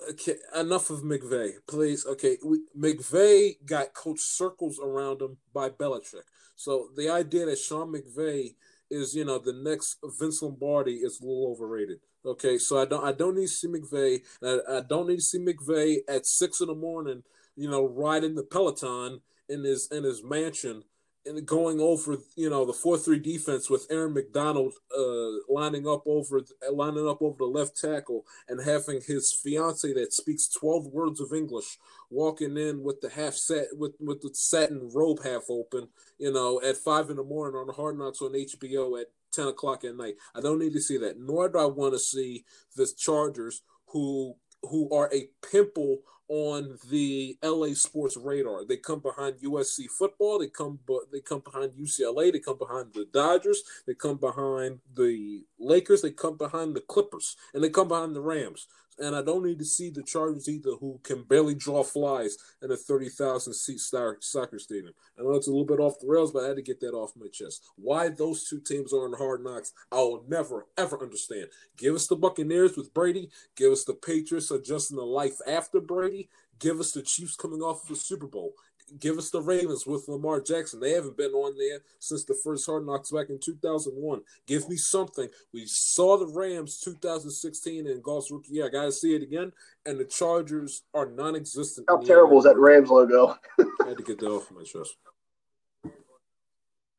S1: Okay, enough of McVay, please. Okay, McVay got coach circles around him by Belichick. So the idea that Sean McVay is, you know, the next Vince Lombardi is a little overrated. Okay, so I don't, I don't need to see McVay. I, I don't need to see McVay at six in the morning, you know, riding the Peloton in his in his mansion and going over, you know, the four three defense with Aaron McDonald uh, lining up over lining up over the left tackle and having his fiance that speaks twelve words of English walking in with the half set with with the satin robe half open, you know, at five in the morning on the Hard Knocks on HBO at ten o'clock at night. I don't need to see that. Nor do I want to see the Chargers who who are a pimple on the LA sports radar. They come behind USC football. They come, they come behind UCLA. They come behind the Dodgers. They come behind the Lakers. They come behind the Clippers, and they come behind the Rams. And I don't need to see the Chargers either, who can barely draw flies in a thirty thousand seat soccer stadium. I know it's a little bit off the rails, but I had to get that off my chest. Why those two teams are in hard knocks, I will never ever understand. Give us the Buccaneers with Brady. Give us the Patriots adjusting the life after Brady. Give us the Chiefs coming off of the Super Bowl. Give us the Ravens with Lamar Jackson. They haven't been on there since the first Hard Knocks back in 2001. Give me something. We saw the Rams 2016 and Goff's rookie year. I got to see it again. And the Chargers are non-existent.
S2: How terrible is that Rams logo?
S1: I had to get that off my chest.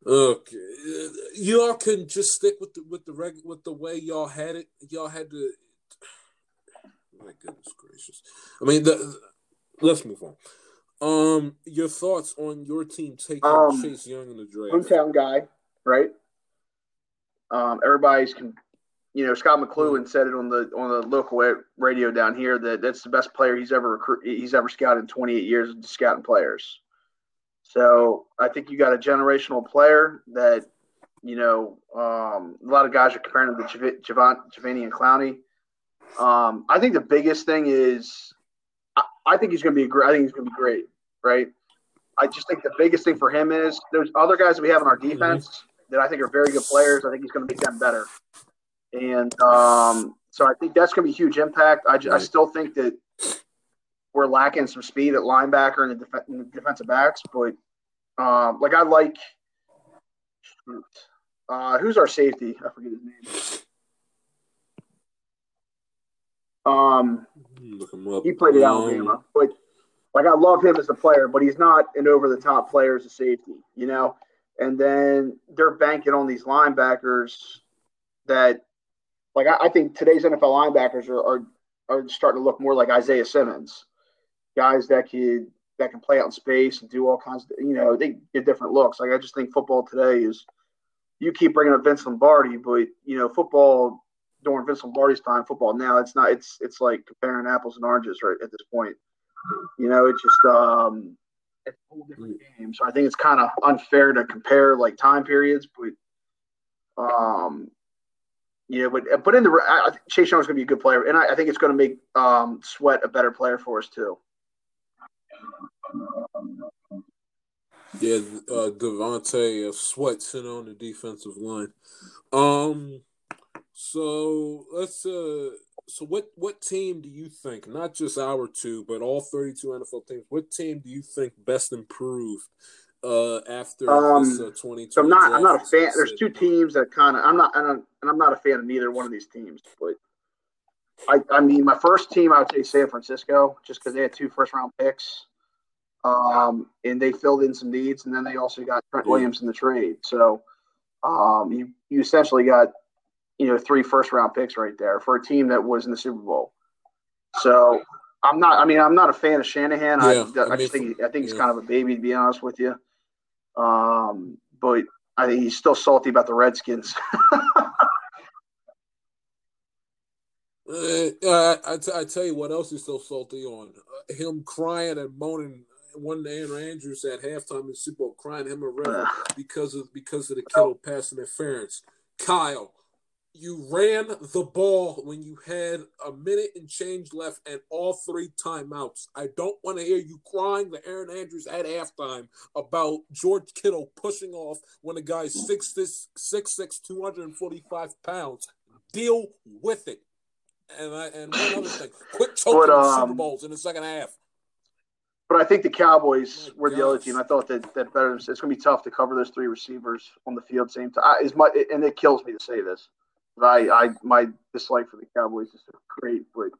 S1: Okay, y'all can just stick with the with the reg with the way y'all had it. Y'all had to. My goodness gracious! I mean, the, the let's move on. Um, your thoughts on your team taking
S2: Um,
S1: Chase Young in the draft?
S2: Hometown guy, right? Um, everybody's can, you know, Scot McCloughan said it on the on the local radio down here that that's the best player he's ever recruit he's ever scouted in 28 years of scouting players. So I think you got a generational player that, you know, um, a lot of guys are comparing him to Jav- Javon, Javani and Clowney. Um, I think the biggest thing is, I, I think he's going to be great. I think he's going to be great, right? I just think the biggest thing for him is there's other guys that we have in our defense that I think are very good players. I think he's going to make them better, and um, so I think that's going to be a huge impact. I, ju- I still think that we're lacking some speed at linebacker and the, def- and the defensive backs, but um, like I like uh, who's our safety? I forget his name. Um,
S1: Look him up.
S2: he played at
S1: Um,
S2: Alabama, but like I love him as a player, but he's not an over the top player as a safety, you know. And then they're banking on these linebackers that, like I, I think today's NFL linebackers are, are are starting to look more like Isaiah Simmons, guys that could that can play out in space and do all kinds of, you know, they get different looks. Like I just think football today is, you keep bringing up Vince Lombardi, but you know, football during Vince Lombardi's time, football now it's not it's it's like comparing apples and oranges right at this point. You know, it's just um it's a whole different game. So I think it's kind of unfair to compare like time periods, but um yeah, but but in the I, I think Chase Young's gonna be a good player, and I, I think it's gonna make um Sweat a better player for us too.
S1: Yeah, uh, Devontae uh, Sweat sitting on the defensive line. Um, so let's uh, so what what team do you think? Not just our two, but all thirty two NFL teams. What team do you think best improved uh after
S2: Um,
S1: this uh, twenty?
S2: So I'm not I'm not a fan. There's two teams that kind of I'm not and I'm, and I'm not a fan of neither one of these teams. But I I mean my first team I would say San Francisco just because they had two first round picks, um, and they filled in some needs, and then they also got Trent. Williams in the trade. So um, you you essentially got you know three first round picks right there for a team that was in the Super Bowl. So I'm not. I mean, I'm not a fan of Shanahan. I,
S1: Yeah,
S2: I,
S1: I mean,
S2: just think I think he's
S1: yeah.
S2: kind of a baby to be honest with you. Um, but I think he's still salty about the Redskins.
S1: Uh, I, I, t- I tell you what else he's so salty on. Uh, him crying and moaning one day Erin Andrews at halftime in the Super Bowl, crying him a river because of because of the Kittle pass interference. Kyle, you ran the ball when you had a minute and change left and all three timeouts. I don't want to hear you crying the Erin Andrews at halftime about George Kittle pushing off when the guy's 6'6", 6'6", 245 pounds. Deal with it. And I, and one other thing, quit choking
S2: But,
S1: in Super
S2: um,
S1: Bowls in the second half.
S2: but I think the Cowboys
S1: My
S2: were the other team. I thought that that better. It's going to be tough to cover those three receivers on the field same time. I, as much, and it kills me to say this. I, I my dislike for the Cowboys is great, but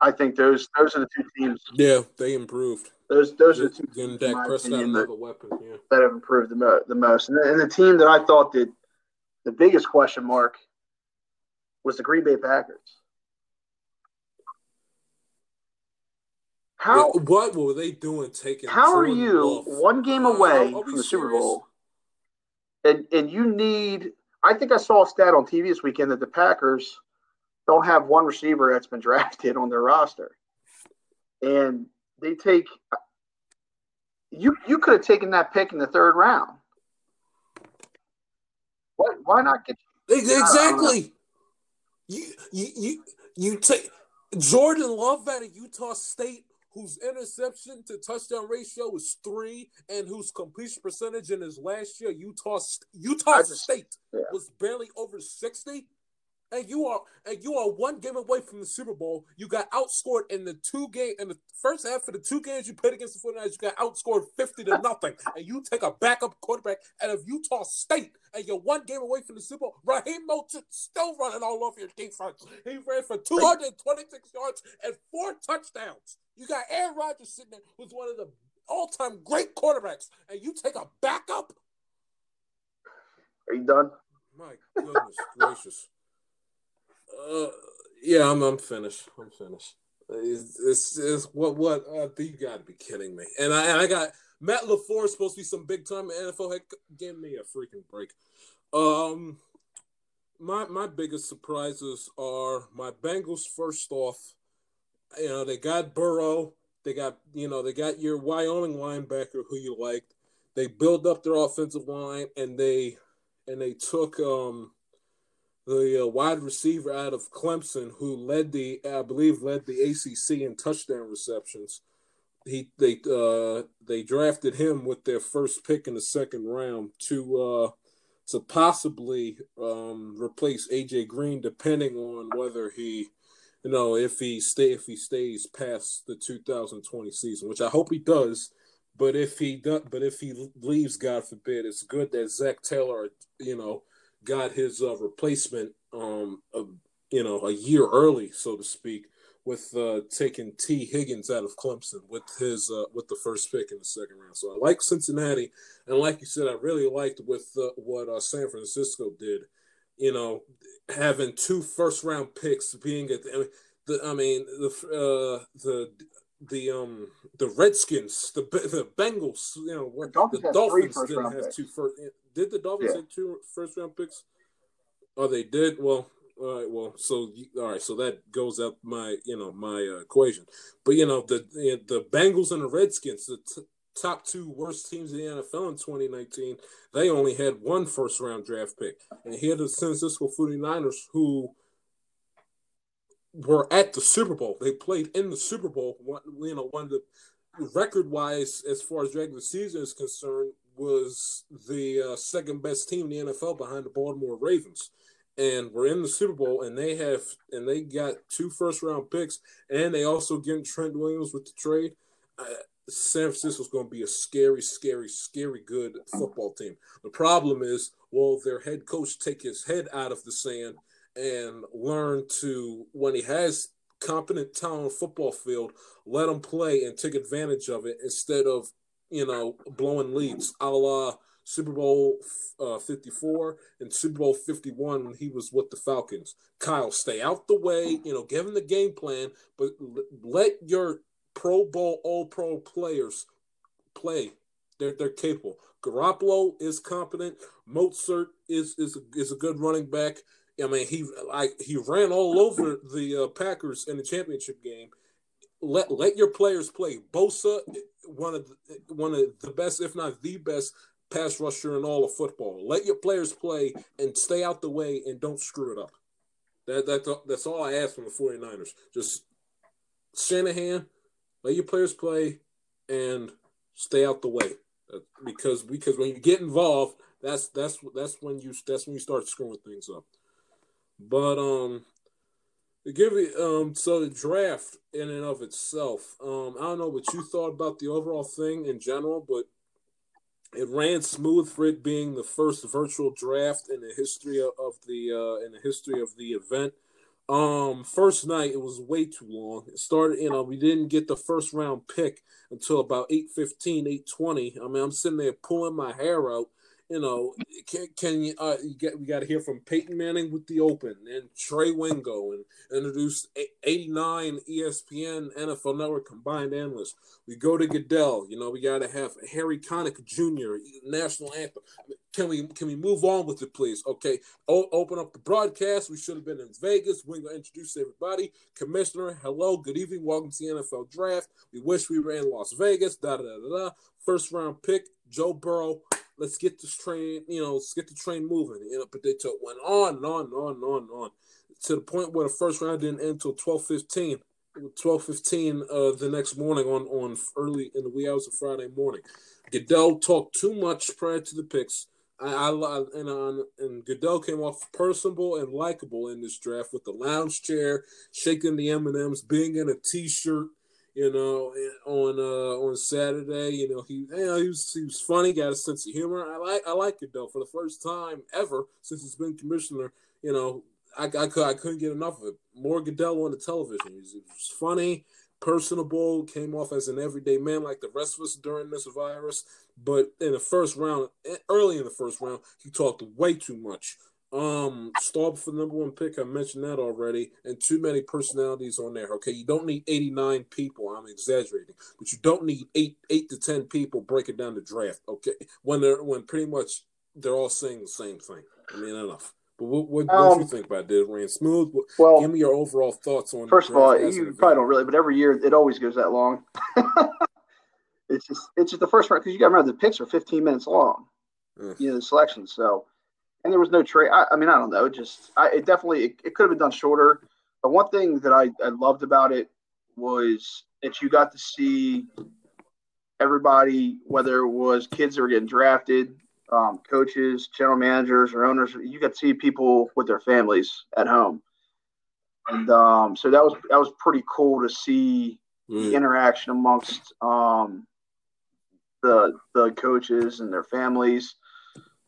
S2: I think those those are the two teams.
S1: Yeah, they improved.
S2: Those those are the two teams,
S1: Dak
S2: opinion, that,
S1: weapon. Yeah.
S2: that have improved the, mo- the most. And the, and the team that I thought that the biggest question mark was the Green Bay Packers. How
S1: Yeah, what were they doing taking?
S2: how are you
S1: Love?
S2: one game
S1: Uh,
S2: away
S1: are
S2: from the Super? Bowl, and and you need? I think I saw a stat on TV this weekend that the Packers don't have one receiver that's been drafted on their roster, and they take. You you could have taken that pick in the third round. Why why not get?
S1: Ex-
S2: I don't
S1: Exactly. You you you you take Jordan Love out of Utah State, whose interception to touchdown ratio is three, and whose completion percentage in his last year Utah Utah
S2: just-
S1: State
S2: yeah.
S1: was barely over sixty. And you are and you are one game away from the Super Bowl. You got outscored in the two game in the first half of the two games you played against the 49ers, you got outscored 50 to nothing. and you take a backup quarterback out of Utah State and you're one game away from the Super Bowl. Raheem Mostert still running all over your defense. He ran for 226 yards and four touchdowns. You got Aaron Rodgers sitting there who's one of the all-time great quarterbacks, and you take a backup.
S2: Are you done?
S1: My goodness gracious. Uh, yeah, I'm, I'm finished. I'm finished. It's, it's, it's what what uh, you got to be kidding me. And I I got Matt LaFleur supposed to be some big time NFL head. Give me a freaking break. Um, my my biggest surprises are my Bengals. First off, you know they got Burrow. They got you know they got your Wyoming linebacker who you liked. They build up their offensive line and they and they took um the uh, wide receiver out of Clemson, who led the, I believe, led the ACC in touchdown receptions. He they uh, they drafted him with their first pick in the second round to uh, to possibly um, replace AJ Green, depending on whether he, you know, if he stay if he stays past the 2020 season, which I hope he does. But if he does, but if he leaves, God forbid, it's good that Zac Taylor, you know, got his uh, replacement, um, a, you know, a year early, so to speak, with uh, taking Tee Higgins out of Clemson with his uh, with the first pick in the second round. So I like Cincinnati, and like you said, I really liked with uh, what uh, San Francisco did. You know, having two first round picks, being at the, I mean the uh, the the um the Redskins, the the Bengals, you know, the Dolphins, the Dolphins didn't have picks. two first. Did the Dolphins yeah. have two first round picks? Oh, they did. Well, all right. Well, so all right. So that goes up my you know my uh, equation. But you know the the Bengals and the Redskins, the t- top two worst teams in the NFL in 2019, they only had one first round draft pick, and here the San Francisco 49ers who were at the Super Bowl. They played in the Super Bowl. One, you know, one of the record wise, as far as regular season is concerned, was the uh, second best team in the NFL behind the Baltimore Ravens. And we're in the Super Bowl, and they have and they got two first round picks, and they also get Trent Williams with the trade. Uh, San Francisco's going to be a scary, scary, scary good football team. The problem is, will their head coach take his head out of the sand and learn to when he has competent talent football field, let him play and take advantage of it instead of you know blowing leads, a la Super Bowl uh, 54 and Super Bowl 51 when he was with the Falcons. Kyle, stay out the way, you know, give him the game plan, but let your Pro Bowl, All Pro players play. They're, they're capable. Garoppolo is competent. Mostert is is is a good running back. I mean, he like he ran all over the uh, Packers in the championship game. Let let your players play. Bosa, one of the, one of the best, if not the best, pass rusher in all of football. Let your players play and stay out the way and don't screw it up. That that's that's all I ask from the 49ers. Just Shanahan, let your players play and stay out the way. Because because when you get involved, that's that's that's when you that's when you start screwing things up. But um, give it um, so the draft in and of itself, um, I don't know what you thought about the overall thing in general, but it ran smooth for it being the first virtual draft in the history of, of the uh, in the history of the event. Um, first night it was way too long. It started, you know, we didn't get the first round pick until about 8:15, 8:20. I mean, I'm sitting there pulling my hair out you know, can, can you, uh, you get, we got to hear from Peyton Manning with the Open and Trey Wingo and introduce 89 ESPN NFL Network combined analysts. We go to Goodell, you know, we got to have Harry Connick Jr., national anthem. Can we can we move on with it, please? Okay, o- open up the broadcast. We should have been in Vegas. Wingo introduce everybody. Commissioner, hello, good evening, welcome to the NFL Draft. We wish we were in Las Vegas. Da da da da. First round pick, Joe Burrow let's get this train, you know, let's get the train moving. You know, but they took went on and on and on and on and on to the point where the first round didn't end until twelve fifteen. 12:15 uh, the next morning on on early in the wee hours of Friday morning. Goodell talked too much prior to the picks. I, I, and on and Goodell came off personable and likable in this draft with the lounge chair, shaking the M and M's, being in a T-shirt, you know, on uh on Saturday. You know, he you know, he was he was funny, got a sense of humor. I like I like Goodell for the first time ever since he's been commissioner. You know, I I, could, I couldn't get enough of it. More Goodell on the television. He was, he was funny personable, came off as an everyday man like the rest of us during this virus. But in the first round, early in the first round, he talked way too much. Um, Staub for number one pick. I mentioned that already, and too many personalities on there. Okay, you don't need eighty nine people. I'm exaggerating, but you don't need eight eight to ten people breaking down the draft. Okay, when they're when pretty much they're all saying the same thing. I mean, enough. But what, what, um, what do you think about this? Ran smooth. Well, give me your overall thoughts on.
S2: First of all, you probably don't really, but every year it always goes that long. it's just it's just the first round because you got to remember the picks are 15 minutes long. You know the selection, so and there was no trade. I, I, mean, I don't know. Just I, it definitely it, it could have been done shorter. But one thing that I, I loved about it was that you got to see everybody, whether it was kids that were getting drafted, um, coaches, general managers, or owners. You got to see people with their families at home, and um, so that was that was pretty cool to see mm. the interaction amongst um, the the coaches and their families,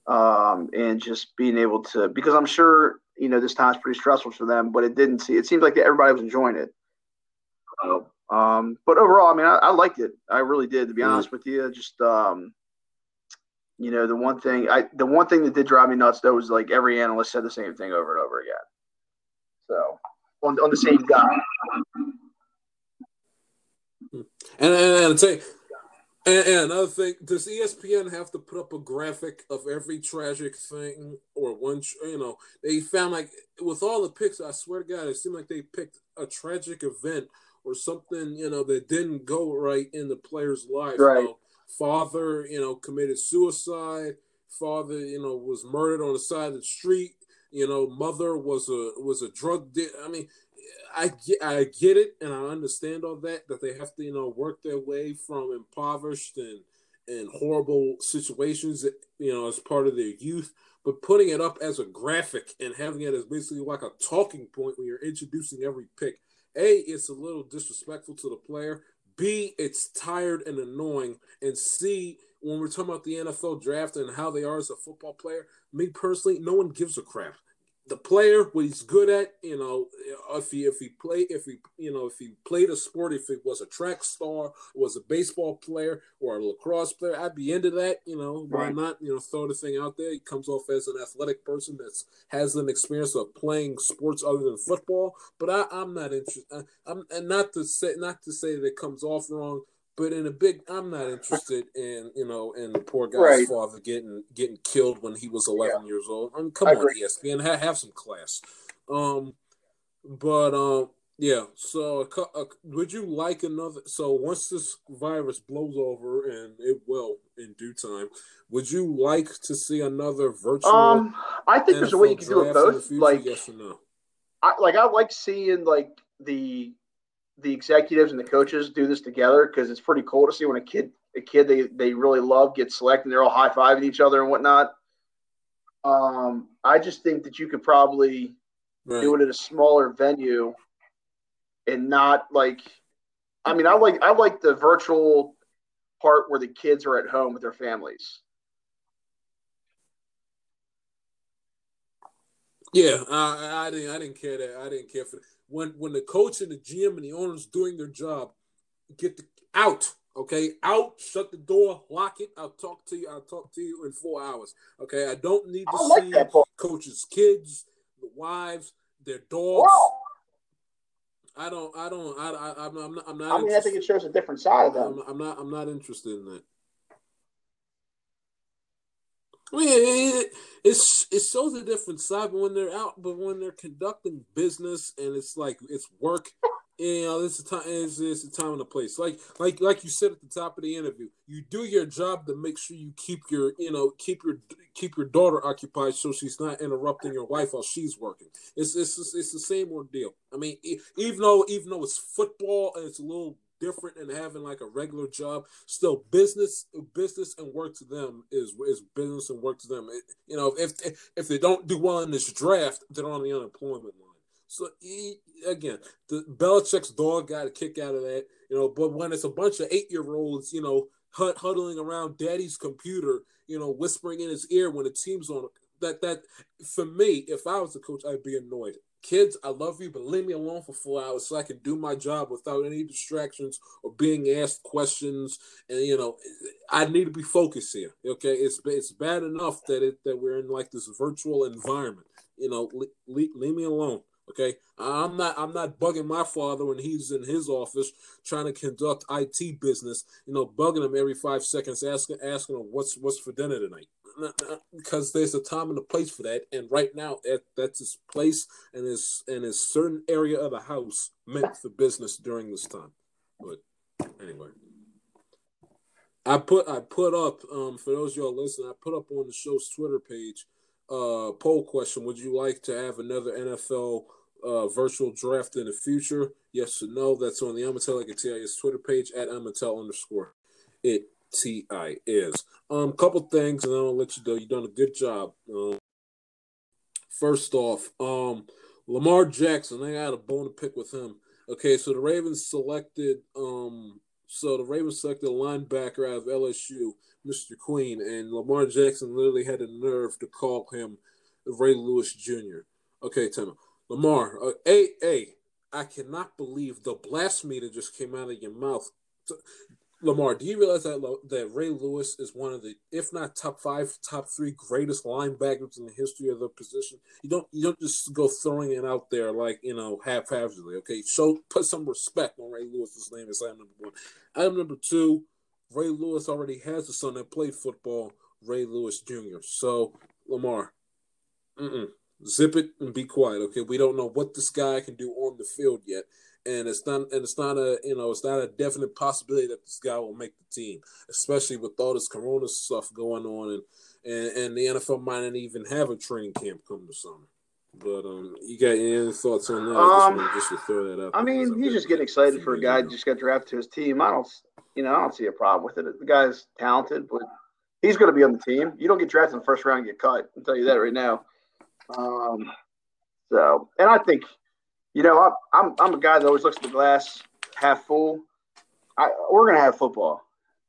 S2: um, and just being able to because I'm sure you know this time's pretty stressful for them, but it didn't see. It seems like everybody was enjoying it. So, um, but overall, I mean, I, I, liked it. I really did, to be mm. honest with you. Just um, you know, the one thing I the one thing that did drive me nuts though was like every analyst said the same thing over and over again. So on, on the same guy.
S1: And and, and say and, and, another thing, does ESPN have to put up a graphic of every tragic thing or one? You know, they found like with all the picks. I swear to God, it seemed like they picked a tragic event or something. You know, that didn't go right in the player's life.
S2: Right. You know,
S1: Father, you know, committed suicide. Father, you know, was murdered on the side of the street. You know, mother was a was a drug. Di- I mean, I get I get it, and I understand all that that they have to you know work their way from impoverished and and horrible situations, you know, as part of their youth. But putting it up as a graphic and having it as basically like a talking point when you're introducing every pick, a, it's a little disrespectful to the player. B, it's tired and annoying. And C, when we're talking about the NFL draft and how they are as a football player, me personally, no one gives a crap the player what he's good at you know if he if he play if he you know if he played a sport if it was a track star was a baseball player or a lacrosse player i'd be into that you know why right. not you know throw the thing out there he comes off as an athletic person that's has an experience of playing sports other than football but I, i'm not interested i'm and not to say not to say that it comes off wrong but in a big, I'm not interested in you know in the poor guy's right. father getting getting killed when he was 11 yeah. years old. I mean, come I on, agree. ESPN, have, have some class. Um, but um, yeah. So, uh, would you like another? So, once this virus blows over, and it will in due time, would you like to see another virtual?
S2: Um, I think NFL there's a way you can do it both. Like,
S1: yes or no?
S2: I like. I like seeing like the the executives and the coaches do this together because it's pretty cool to see when a kid a kid they, they really love gets selected and they're all high fiving each other and whatnot. Um, I just think that you could probably right. do it at a smaller venue and not like I mean I like I like the virtual part where the kids are at home with their families.
S1: Yeah, I, I didn't I didn't care that I didn't care for when when the coach and the GM and the owners doing their job, get the out. Okay, out, shut the door, lock it. I'll talk to you. I'll talk to you in four hours. Okay, I don't need to like see coaches' kids, the wives, their dogs. Wow. I don't. I don't. I. I I'm, I'm not. I'm not.
S2: I mean, I think it shows a different side of them.
S1: I'm, I'm not. I'm not interested in that. I mean, it, it's it shows a different side, but when they're out, but when they're conducting business and it's like it's work, you know, this is time. It's, it's a time and a place. Like like like you said at the top of the interview, you do your job to make sure you keep your you know keep your keep your daughter occupied so she's not interrupting your wife while she's working. It's it's it's the same ordeal. I mean, even though even though it's football and it's a little different and having like a regular job. Still, business, business and work to them is is business and work to them. It, you know, if if they don't do well in this draft, they're on the unemployment line. So he, again, the Belichick's dog got a kick out of that. You know, but when it's a bunch of eight year olds, you know, huddling around daddy's computer, you know, whispering in his ear when the team's on that that for me, if I was a coach, I'd be annoyed. Kids, I love you, but leave me alone for four hours so I can do my job without any distractions or being asked questions. And you know, I need to be focused here. Okay, it's it's bad enough that it that we're in like this virtual environment. You know, leave, leave me alone. Okay, I'm not I'm not bugging my father when he's in his office trying to conduct IT business. You know, bugging him every five seconds, asking asking him what's what's for dinner tonight. Because there's a time and a place for that, and right now that, that's his place and his and his certain area of the house meant for business during this time. But anyway, I put I put up um for those y'all listening, I put up on the show's Twitter page uh poll question: Would you like to have another NFL uh, virtual draft in the future? Yes or no? That's on the Amatel TIS Twitter page at Amatel underscore it T I is. Um, couple things, and I'll let you know. You've done a good job. Um, first off, um, Lamar Jackson. I got a bone to pick with him. Okay, so the Ravens selected. Um, so the Ravens selected a linebacker out of LSU, Mr. Queen, and Lamar Jackson literally had the nerve to call him Ray Lewis Jr. Okay, Tim. Lamar, uh, hey, hey, cannot believe the blasphemy that just came out of your mouth. Lamar, do you realize that that Ray Lewis is one of the, if not top five, top three greatest linebackers in the history of the position? You don't you don't just go throwing it out there like you know haphazardly. Okay, show put some respect on Ray Lewis's name as item number one. Item number two, Ray Lewis already has a son that played football, Ray Lewis Jr. So Lamar, mm-mm zip it and be quiet. Okay, we don't know what this guy can do on the field yet, and it's not and it's not a you know it's not a definite possibility that this guy will make the team, especially with all this Corona stuff going on, and and, and the NFL might not even have a training camp come the summer. But um, you got any thoughts on that?
S2: Um,
S1: just, just to throw that up.
S2: I mean, he's just getting excited for a guy just got drafted to his team. I don't, you know, I don't see a problem with it. The guy's talented, but he's going to be on the team. You don't get drafted in the first round and get cut. I'll tell you that right now. Um, so, and I think, you know, I, I'm I'm a guy that always looks at the glass half full. I, we're gonna have football.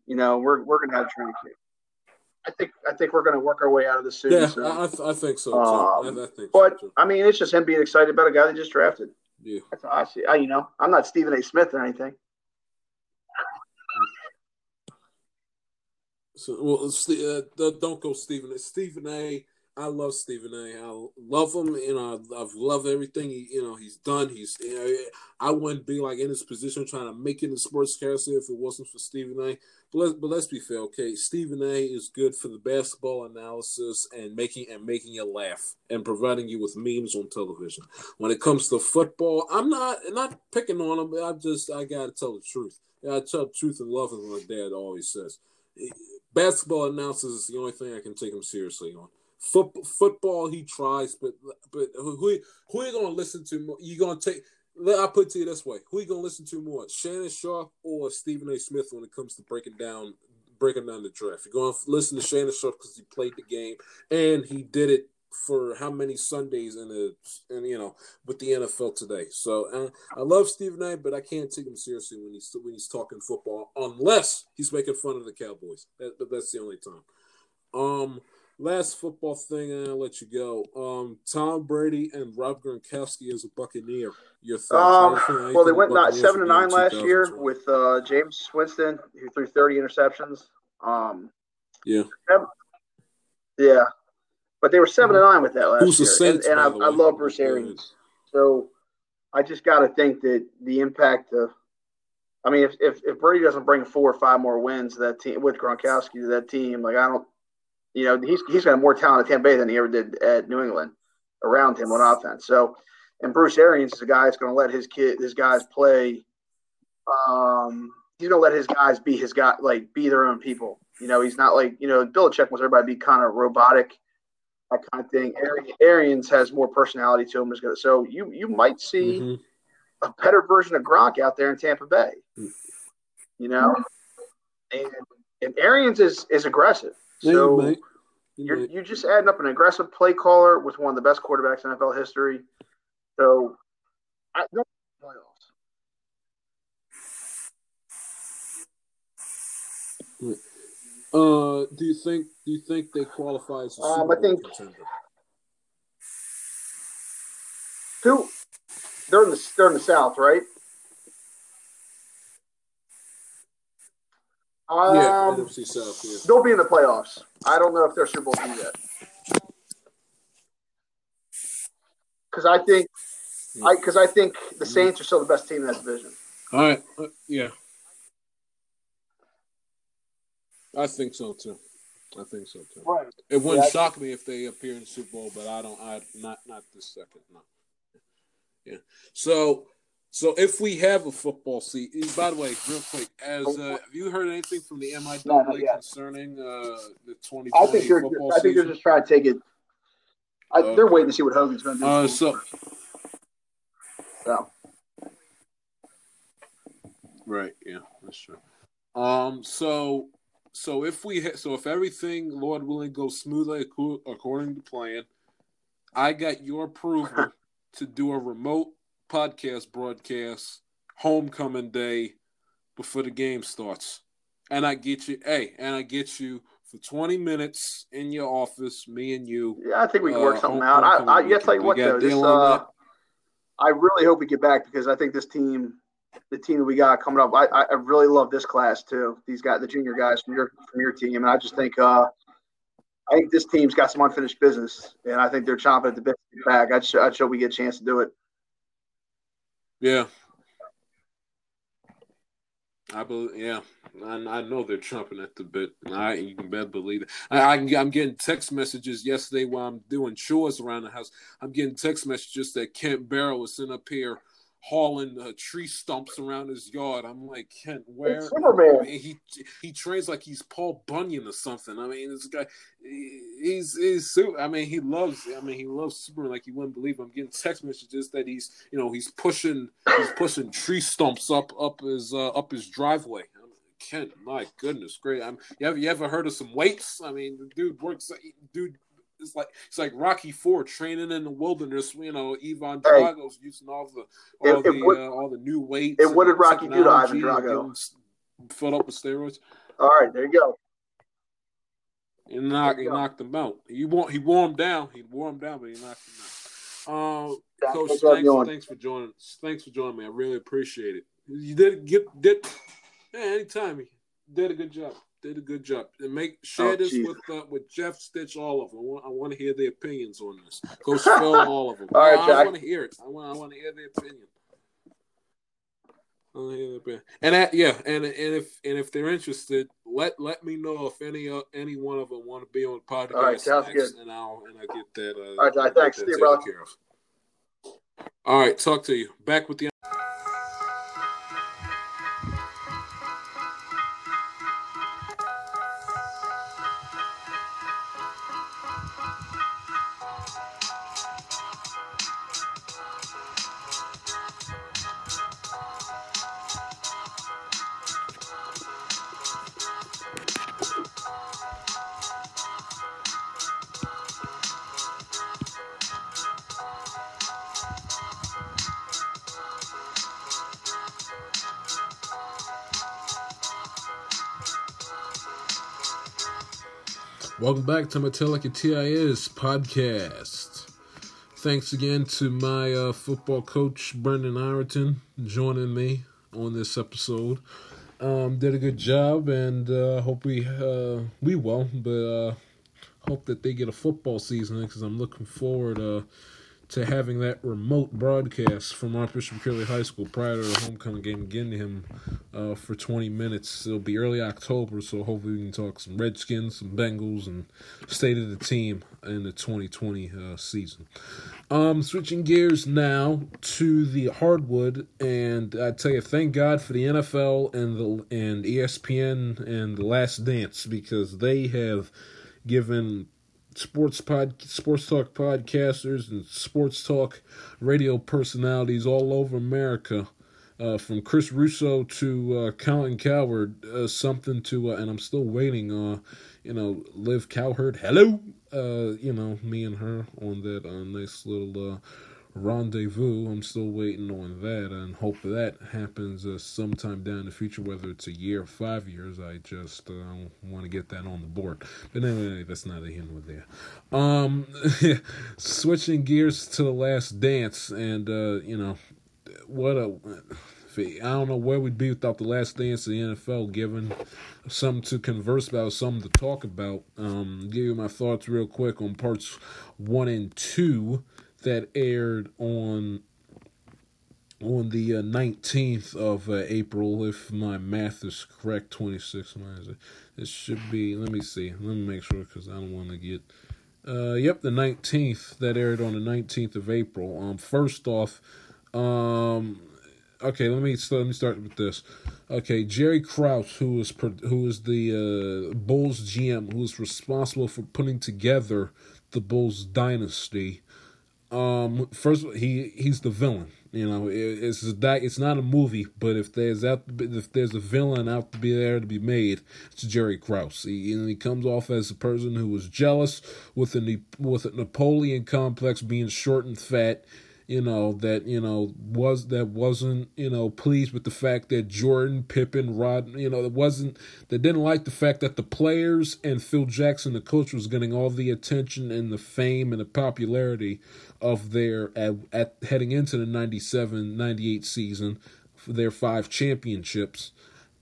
S2: You know, we're we're gonna have training camp. I think I think we're going to work our way out of the soon.
S1: Yeah, so. I, I, think so. Um, I, I think
S2: but
S1: so
S2: I mean, it's just him being excited about a guy they just drafted.
S1: Yeah,
S2: that's how I see. I, you know, I'm not Stephen A. Smith or anything.
S1: So, well, uh, don't go Stephen. Stephen A. I love Stephen A. I love him. and know, I've loved everything he, you know, he's done. He's, you know, I wouldn't be like in his position trying to make it in sports carousel if it wasn't for Stephen A. But let's, but let's be fair, okay? Stephen A. is good for the basketball analysis and making and making you laugh and providing you with memes on television. When it comes to football, I'm not not picking on him. I just I gotta tell the truth. I tell the truth and love, as my dad always says. Basketball analysis is the only thing I can take him seriously on. Foot, football, he tries, but but who who are you gonna listen to? More? You gonna take? Let I put it to you this way: Who are you gonna listen to more, Shannon Sharpe or Stephen A. Smith when it comes to breaking down breaking down the draft? You're gonna listen to Shannon Sharpe because he played the game and he did it for how many Sundays in the and you know with the NFL today. So uh, I love Stephen A. But I can't take him seriously when he's when he's talking football unless he's making fun of the Cowboys. That, that's the only time. Um last football thing, and I'll let you go. Um, Tom Brady and Rob Gronkowski as a Buccaneer. Your thoughts?
S2: Um, well, they went not seven to nine last year with uh, Jameis Winston, who threw thirty interceptions. Um,
S1: yeah,
S2: yeah, but they were 7 to nine with that last Who's year. Saints, and, and I, I, love Bruce Arians, so I just got to think that the impact of I mean, if, if, if Brady doesn't bring four or five more wins to that team with Gronkowski to that team, like I don't you know, he's he's got more talent at Tampa Bay than he ever did at New England around him on offense. So, and Bruce Arians is a guy that's going to let his kid, his guys play. Um, he's going to let his guys be his guy, like be their own people. You know, he's not like you know Bill Belichick wants everybody to be kind of robotic, that kind of thing. Arians has more personality to him. So you you might see mm-hmm. a better version of Gronk out there in Tampa Bay. You know, and and Arians is is aggressive.
S1: Yeah,
S2: So
S1: you might. You
S2: you're you're just adding up an aggressive play caller with one of the best quarterbacks in NFL history. So I don't playoffs.
S1: Uh, do you think do you think they qualify as a
S2: Um,
S1: Super
S2: I think-
S1: contender?
S2: Who they're in the they're in the South, right? Um,
S1: yeah, NFC South. Yeah.
S2: they'll be in the playoffs. I don't know if they're Super Bowl yet. Because I think, I because I think the Saints are still the best team in that division.
S1: All right. Uh, yeah. I think so too. I think so too.
S2: Right.
S1: It wouldn't
S2: Yeah.
S1: shock me if they appear in the Super Bowl, but I don't. I not not this second. No. Yeah. So so if we have a football season, by the way, real quick, as uh, have you heard anything from the
S2: No,
S1: MIAA
S2: yet.
S1: concerning uh, the 2020
S2: I think they're.
S1: football
S2: I think they're just trying to take it. I, They're waiting to see what Hogan's going to do.
S1: Uh, so
S2: so
S1: Right. Yeah, that's true. Um. So, so if we ha- so if everything, Lord willing, goes smoothly according to plan, I got your approval to do a remote podcast broadcast homecoming day before the game starts, and I get you. Hey, and I get you for twenty minutes in your office, me and you.
S2: yeah, I think we can work
S1: Uh,
S2: something out. I, I, yeah, tell you what though, this uh. I really hope we get back because I think this team, the team that we got coming up, I, I I really love this class too. These guys, the junior guys from your from your team, and I just think uh, I think this team's got some unfinished business, and I think they're chomping at the bit to get back. I just, I just hope we get a chance to do it.
S1: Yeah. I believe, yeah, I, I know they're chomping at the bit. I you can better believe it. I, I'm getting text messages yesterday while I'm doing chores around the house. I'm getting text messages that Kent Barrow was sent up here hauling uh, tree stumps around his yard. I'm like, Kent, where? I mean, he he trains like he's Paul Bunyan or something. I mean, this guy, he's he's I mean, he loves. I mean, he loves Superman like you wouldn't believe. I'm getting text messages that he's you know he's pushing he's pushing tree stumps up up his uh, up his driveway. Kent, my goodness, great. I'm, you ever you ever heard of some weights? I mean, dude works. Dude, it's like it's like Rocky Four training in the wilderness. You know, Ivan
S2: Hey.
S1: Drago's using all the all
S2: if
S1: the
S2: what-
S1: uh, all the new weights.
S2: and what did Rocky do to Ivan Drago?
S1: Filled up with steroids.
S2: All right, there you go.
S1: And
S2: There
S1: he knocked him out. He wore, he wore him down. He wore him down, but he knocked him out.
S2: Yeah,
S1: Coach,
S2: thanks for having
S1: thanks, thanks for joining. Thanks for joining me. I really appreciate it. You did get did. Yeah, anytime you did a good job. Did a good job. And make share
S2: Oh,
S1: this
S2: Jesus.
S1: with uh, with Jeff Stitch, all of them. I want, I want to hear their opinions on this. Go Phil, all of them.
S2: All right,
S1: I,
S2: Jack.
S1: want to hear it. I want I want to hear their opinion. I wanna hear their opinion. And that, yeah, and and if and if they're interested, let let me know if any uh, any one of them want to be on the podcast
S2: All right, sounds
S1: next,
S2: good.
S1: and I'll and I get that. Uh,
S2: All right, thanks.
S1: that
S2: See you,
S1: taken
S2: brother.
S1: care of. All right, talk to you. Back with the. Welcome back to Metallica TIS podcast. Thanks again to my uh, football coach, Brendan Ireton, joining me on this episode. Um, did a good job, and uh, hope we uh, we will, but uh, hope that they get a football season because I'm looking forward to having that remote broadcast from Archbishop Curley High School prior to the homecoming game again to him uh, for 20 minutes. It'll be early October, so hopefully we can talk some Redskins, some Bengals, and state of the team in the 2020 uh, season. Um, switching gears now to the hardwood, and I tell you, thank God for the NFL and the and ESPN and the Last Dance because they have given sports pod sports talk podcasters and sports talk radio personalities all over America Uh, from Chris Russo to uh, Colin Cowherd, uh, something to, uh, and I'm still waiting. Uh, you know, Liv Cowherd, hello. Uh, you know, me and her on that nice little rendezvous. I'm still waiting on that and hope that happens uh, sometime down the future, whether it's a year or five years. I just uh, want to get that on the board. But anyway, that's not a here with there. Um, switching gears to the last dance, and uh, you know, what a. I don't know where we'd be without the last dance of the NFL, given something to converse about, something to talk about. Um, give you my thoughts real quick on parts one and two that aired on on the uh, 19th of uh, April, if my math is correct, 26. It? it should be, let me see, let me make sure because I don't want to get. Uh, yep, the 19th that aired on the 19th of April. Um, first off, um, okay, let me let me start with this. Okay, Jerry Krause, who is who is the uh, Bulls GM, who is responsible for putting together the Bulls dynasty. Um, first he he's the villain. You know, it, it's that it's not a movie, but if there's out if there's a villain out to be there to be made, it's Jerry Krause. He know, he comes off as a person who was jealous with a with a Napoleon complex, being short and fat you know that you know was that wasn't you know pleased with the fact that Jordan, Pippen, Rod, you know that wasn't that didn't like the fact that the players and Phil Jackson, the coach, was getting all the attention and the fame and the popularity of their at, at heading into the 97-98 season for their five championships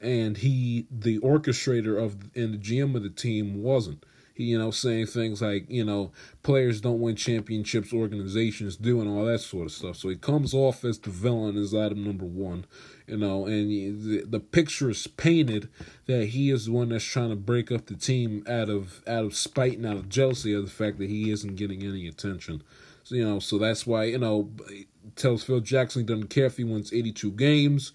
S1: and he the orchestrator of and the GM of the team wasn't he you know, saying things like, you know, players don't win championships, organizations do, and all that sort of stuff. So he comes off as the villain as item number one, you know, and the, the picture is painted that he is the one that's trying to break up the team out of out of spite and out of jealousy of the fact that he isn't getting any attention. You know, so that's why, you know, tells Phil Jackson he doesn't care if he wins 82 games.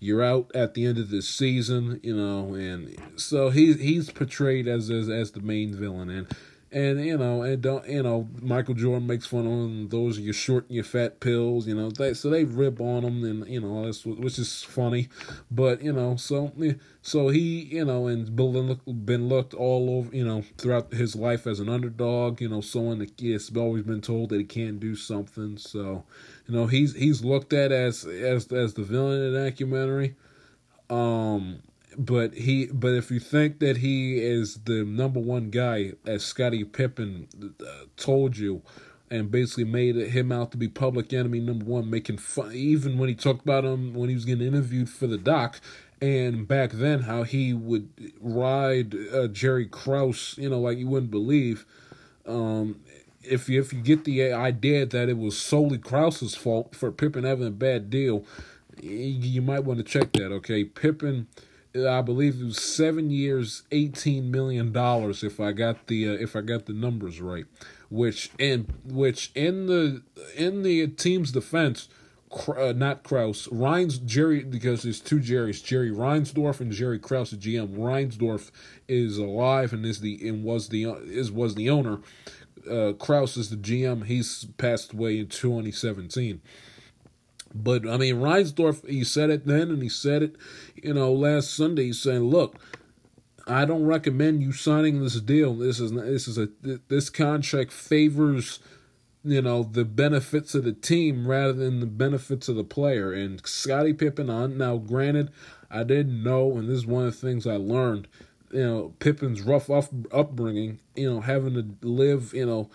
S1: You're out at the end of this season, you know, and so he's he's portrayed as as, as the main villain, and and you know, and don't you know, Michael Jordan makes fun of him. Those are your short and your fat pills, you know. So they rip on them, and you know, that's which is funny, but you know, so so he, you know, and been been looked all over, you know, throughout his life as an underdog, you know, someone that has always been told that he can't do something. So, you know, he's he's looked at as as as the villain in the documentary. Um, but he but if you think that he is the number one guy as Scottie Pippen uh, told you and basically made him out to be public enemy number one making fun even when he talked about him when he was getting interviewed for the doc and back then how he would ride uh, Jerry Krause you know like you wouldn't believe um, if you if you get the idea that it was solely Krause's fault for Pippen having a bad deal you might want to check that okay? Pippen I believe it was seven years, eighteen million dollars. If I got the uh, if I got the numbers right, which in which in the in the team's defense, uh, not Krause, Reins Jerry because there's two Jerrys, Jerry Reinsdorf and Jerry Krause, the GM. Reinsdorf is alive and is the and was the is was the owner. Uh, Krause is the GM. He's passed away in 2017. But I mean, Reinsdorf, he said it then, and he said it, you know, last Sunday. He's saying, "Look, I don't recommend you signing this deal. This is this is a this contract favors." you know the benefits of the team rather than the benefits of the player and Scottie Pippen on now granted I didn't know and this is one of the things I learned you know Pippen's rough up, upbringing, you know having to live you know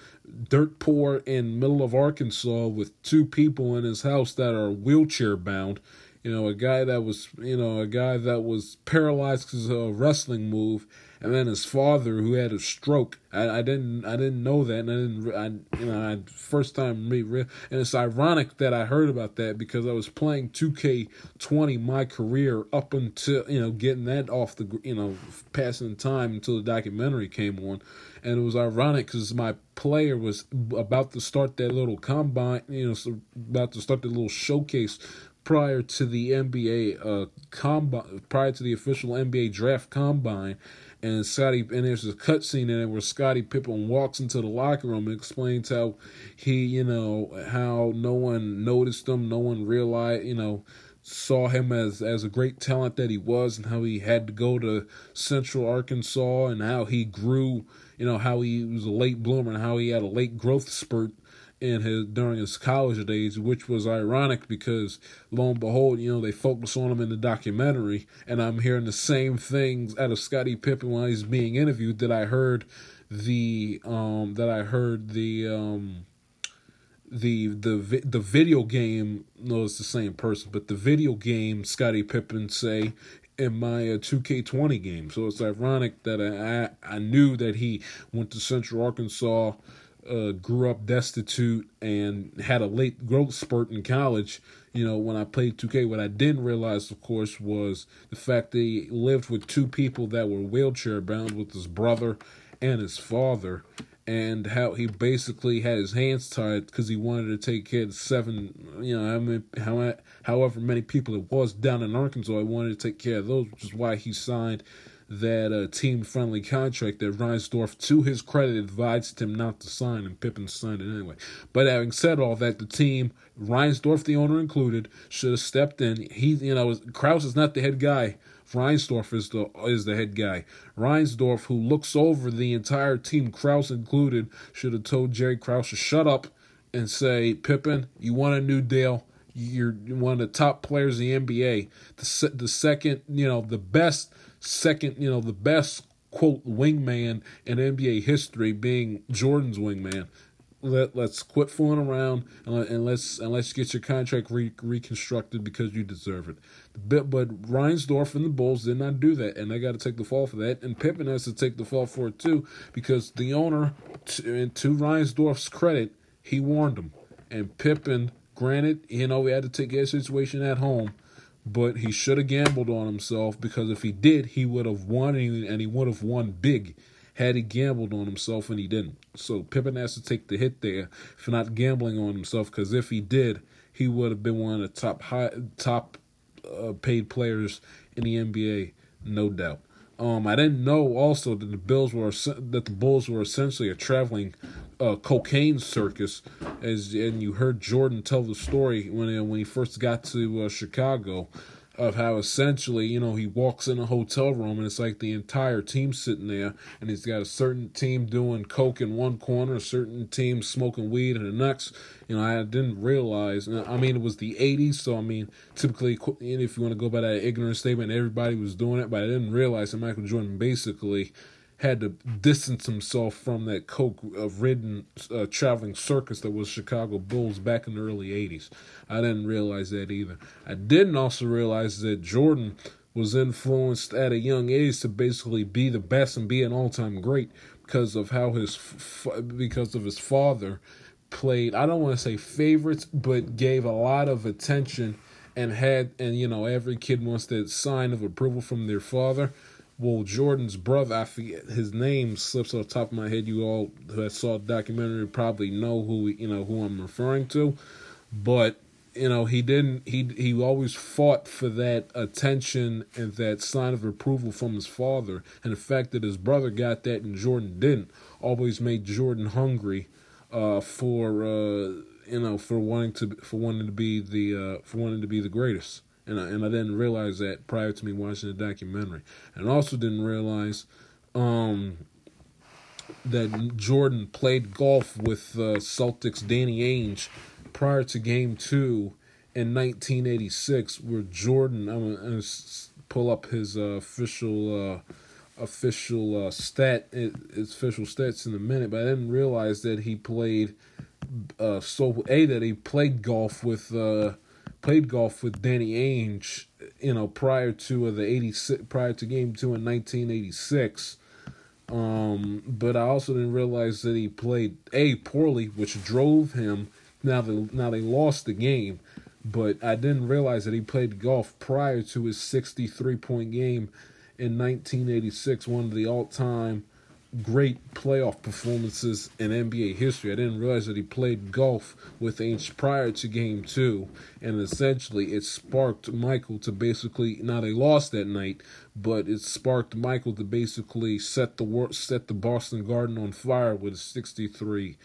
S1: dirt poor in middle of Arkansas with two people in his house that are wheelchair bound. You know, a guy that was you know a guy that was paralyzed because of a wrestling move, and then his father who had a stroke. I, I didn't I didn't know that, and I didn't I you know I first time me and it's ironic that I heard about that because I was playing 2K20 my career up until you know getting that off the you know passing time until the documentary came on, and it was ironic because my player was about to start that little combine you know about to start the little showcase prior to the NBA uh combine prior to the official NBA draft combine and Scottie and there's a cutscene in it where Scottie Pippen walks into the locker room and explains how he, you know, how no one noticed him, no one realized, you know, saw him as as a great talent that he was, and how he had to go to Central Arkansas, and how he grew. You know how he was a late bloomer, and how he had a late growth spurt in his during his college days, which was ironic because lo and behold, you know, they focus on him in the documentary, and I'm hearing the same things out of Scottie Pippen while he's being interviewed that I heard the um that I heard the um the the the video game no it's the same person but the video game Scottie Pippen say in my uh, 2K20 game. So it's ironic that I, I I knew that he went to Central Arkansas uh, grew up destitute and had a late growth spurt in college you know when I played 2K what I didn't realize of course was the fact that he lived with two people that were wheelchair bound with his brother and his father and how he basically had his hands tied because he wanted to take care of seven, you know, I mean, how, however many people it was down in Arkansas, he wanted to take care of those, which is why he signed that uh, team-friendly contract that Reinsdorf, to his credit, advised him not to sign, and Pippen signed it anyway. But having said all that, the team, Reinsdorf, the owner included, should have stepped in. He, you know, Krause is not the head guy Reinsdorf is the is the head guy. Reinsdorf, who looks over the entire team, Krause included, should have told Jerry Krause to shut up and say, Pippen, you want a new deal. You're one of the top players in the NBA. The the second, you know, the best second, you know, the best quote wingman in NBA history being Jordan's wingman let let's quit fooling around and, let, and let's and let's get your contract re, reconstructed because you deserve it. But, but Reinsdorf and the Bulls did not do that, and they got to take the fall for that. And Pippen has to take the fall for it too because the owner, to, to Reinsdorf's credit, he warned him. And Pippen, granted, you know, he had to take his situation at home, but he should have gambled on himself because if he did, he would have won and he would have won big had he gambled on himself and he didn't. So Pippen has to take the hit there for not gambling on himself because if he did, he would have been one of the top high top uh, paid players in the NBA, no doubt. Um, I didn't know also that the Bills were that the Bulls were essentially a traveling uh, cocaine circus, as and you heard Jordan tell the story when when he first got to uh, Chicago of how essentially, you know, he walks in a hotel room and it's like the entire team sitting there, and he's got a certain team doing coke in one corner, a certain team smoking weed in the next. You know, I didn't realize. I mean, it was the '80s, so I mean, typically, if you want to go by that ignorant statement, everybody was doing it, but I didn't realize that Michael Jordan basically had to distance himself from that coke ridden uh, traveling circus that was Chicago Bulls back in the early 80s. I didn't realize that either. I didn't also realize that Jordan was influenced at a young age to basically be the best and be an all-time great because of how his because of his father played I don't want to say favorites but gave a lot of attention and had and you know every kid wants that sign of approval from their father well, Jordan's brother, I forget his name slips off the top of my head. You all who saw the documentary probably know who you know who I'm referring to, but you know he didn't. He he always fought for that attention and that sign of approval from his father, and the fact that his brother got that and Jordan didn't always made Jordan hungry uh, for uh, you know for wanting to for wanting to be the uh, for wanting to be the greatest and I, and I didn't realize that prior to me watching the documentary, and also didn't realize um, that Jordan played golf with uh, Celtics Danny Ainge prior to Game Two in 1986, where Jordan I'm gonna, pull up his uh, official. Uh, official uh, stat his official stats in a minute, but I didn't realize that he played uh so a that he played golf with uh played golf with Danny Ainge, you know, prior to the 86 prior to game 2 in 1986. Um, but I also didn't realize that he played a poorly, which drove him. Now they now they lost the game, but I didn't realize that he played golf prior to his 63 point game in 1986, one of the all time great playoff performances in NBA history. I didn't realize that he played golf with Ainge prior to game two, and essentially it sparked Michael to basically now they lost that night, but it sparked Michael to basically set the set the Boston Garden on fire with a 63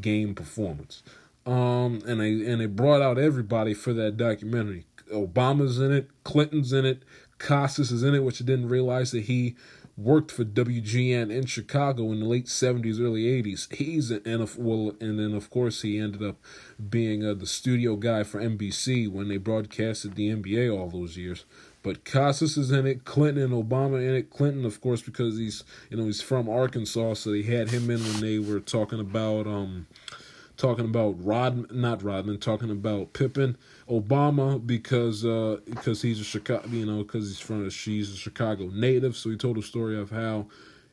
S1: game performance. Um, and they and they brought out everybody for that documentary. Obama's in it, Clinton's in it, Costas is in it, which I didn't realize that he worked for WGN in Chicago in the late seventies, early eighties. He's in, and well, and then of course he ended up being uh, the studio guy for NBC when they broadcasted the NBA all those years. But Costas is in it, Clinton and Obama in it. Clinton, of course, because he's you know he's from Arkansas, so they had him in when they were talking about um talking about Rod, not Rodman, talking about Pippen, Obama because uh, because he's a Chicago, you know, because he's from she's a Chicago native. So he told a story of how,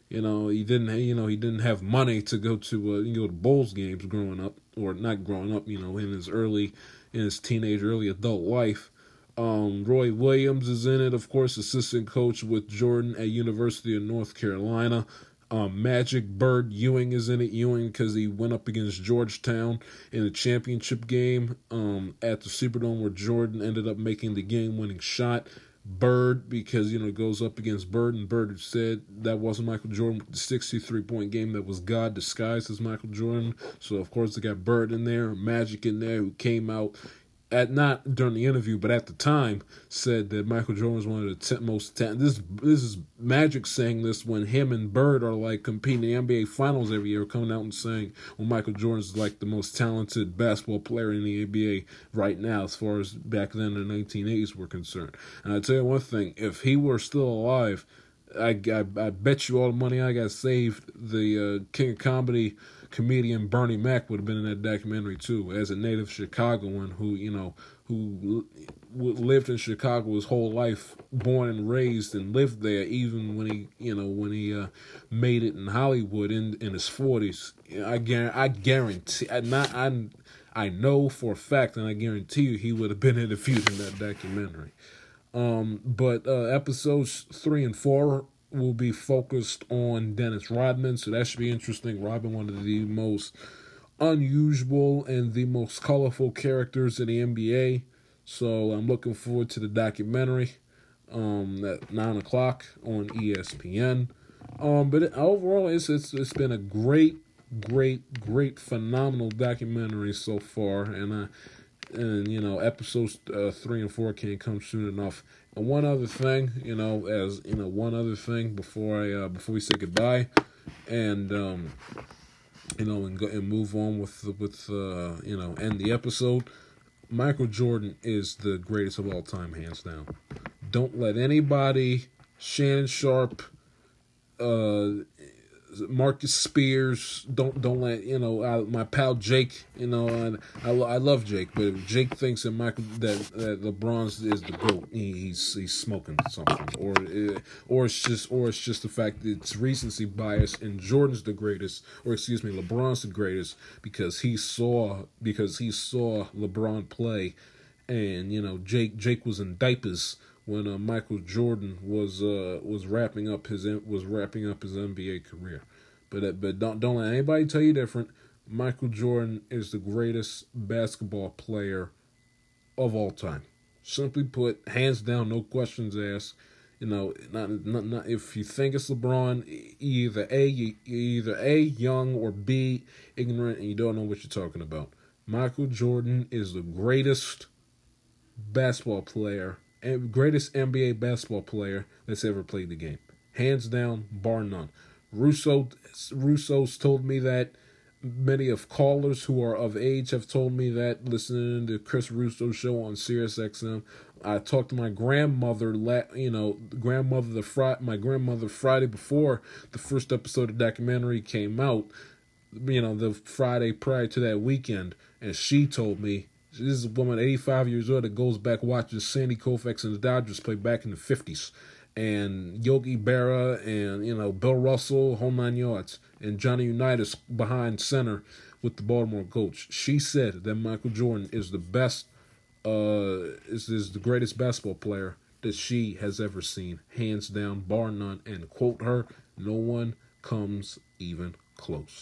S1: you know, he didn't, you know, he didn't have money to go to uh, you know the Bulls games growing up, or not growing up, you know, in his early, in his teenage, early adult life. Um, Roy Williams is in it, of course, assistant coach with Jordan at University of North Carolina. Um, Magic Bird Ewing is in it. Ewing because he went up against Georgetown in a championship game um, at the Superdome where Jordan ended up making the game-winning shot. Bird because you know it goes up against Bird and Bird said that wasn't Michael Jordan the 63 point game that was God disguised as Michael Jordan so of course they got Bird in there Magic in there who came out at not during the interview, but at the time, said that Michael Jordan was one of the ten, most ten, this this is Magic saying this when him and Bird are like competing in the NBA Finals every year, coming out and saying, "Well, Michael Jordan's like the most talented basketball player in the NBA right now, as far as back then in the 1980s were concerned." And I tell you one thing: if he were still alive, I I, I bet you all the money I got saved, the uh, King of Comedy comedian Bernie Mac would have been in that documentary too, as a native Chicagoan who you know who lived in Chicago his whole life, born and raised, and lived there. Even when he you know when he uh, made it in Hollywood in in his forties, I guarantee I guarantee not I I know for a fact, and I guarantee you he would have been interviewed in that documentary. Um, but uh, episodes three and four will be focused on Dennis Rodman, so that should be interesting. Rodman, one of the most unusual and the most colorful characters in the NBA. So I'm looking forward to the documentary um, at nine o'clock on ESPN. Um, but overall, it's it's it's been a great, great, great, phenomenal documentary so far, and uh, and you know episodes uh, three and four can't come soon enough. One other thing, you know, as you know, one other thing before I uh, before we say goodbye, and um, you know, and go and move on with with uh, you know, end the episode. Michael Jordan is the greatest of all time, hands down. Don't let anybody, Shannon Sharp, uh, Marcus Spears. Don't don't let you know I, my pal Jake. You know and I, I love Jake, but Jake thinks that Michael that, that LeBron's is the goat, he, he's he's smoking something, or eh, or it's just or it's just the fact that it's recency bias and Jordan's the greatest, or excuse me, LeBron's the greatest because he saw because he saw LeBron play, and you know Jake Jake was in diapers when uh, Michael Jordan was uh, was wrapping up his was wrapping up his NBA career. But uh, but don't don't let anybody tell you different. Michael Jordan is the greatest basketball player of all time. Simply put, hands down, no questions asked. You know, not, not, not if you think it's LeBron, either a either a young or b ignorant, and you don't know what you're talking about. Michael Jordan is the greatest basketball player greatest NBA basketball player that's ever played the game, hands down, bar none. Russo Russo's told me that. Many of callers who are of age have told me that listening to Chris Russo show on SiriusXM. I talked to my grandmother, you know, grandmother the Friday, my grandmother Friday before the first episode of documentary came out. You know, the Friday prior to that weekend, and she told me this is a woman, 85 years old, that goes back watches Sandy Koufax and the Dodgers play back in the 50s. And Yogi Berra and, you know, Bill Russell, whole nine yards. And Johnny Unitas behind center with the Baltimore Colts. She said that Michael Jordan is the best, uh, is, is the greatest basketball player that she has ever seen. Hands down, bar none. And quote her, no one comes even close.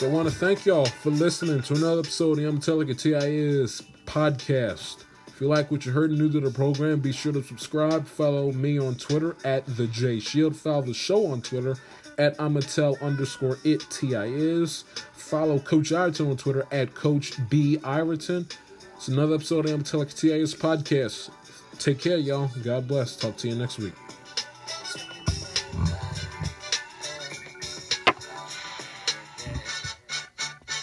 S1: So I want to thank y'all for listening to another episode of the I'm TIS podcast. If you like what you heard and new to the program, be sure to subscribe. Follow me on Twitter at the J Shield. Follow the show on Twitter at Amatel underscore it TIS. Follow Coach Ireton on Twitter at Coach B Ireton. It's another episode of the Amatel TIS podcast. Take care, y'all. God bless. Talk to you next week.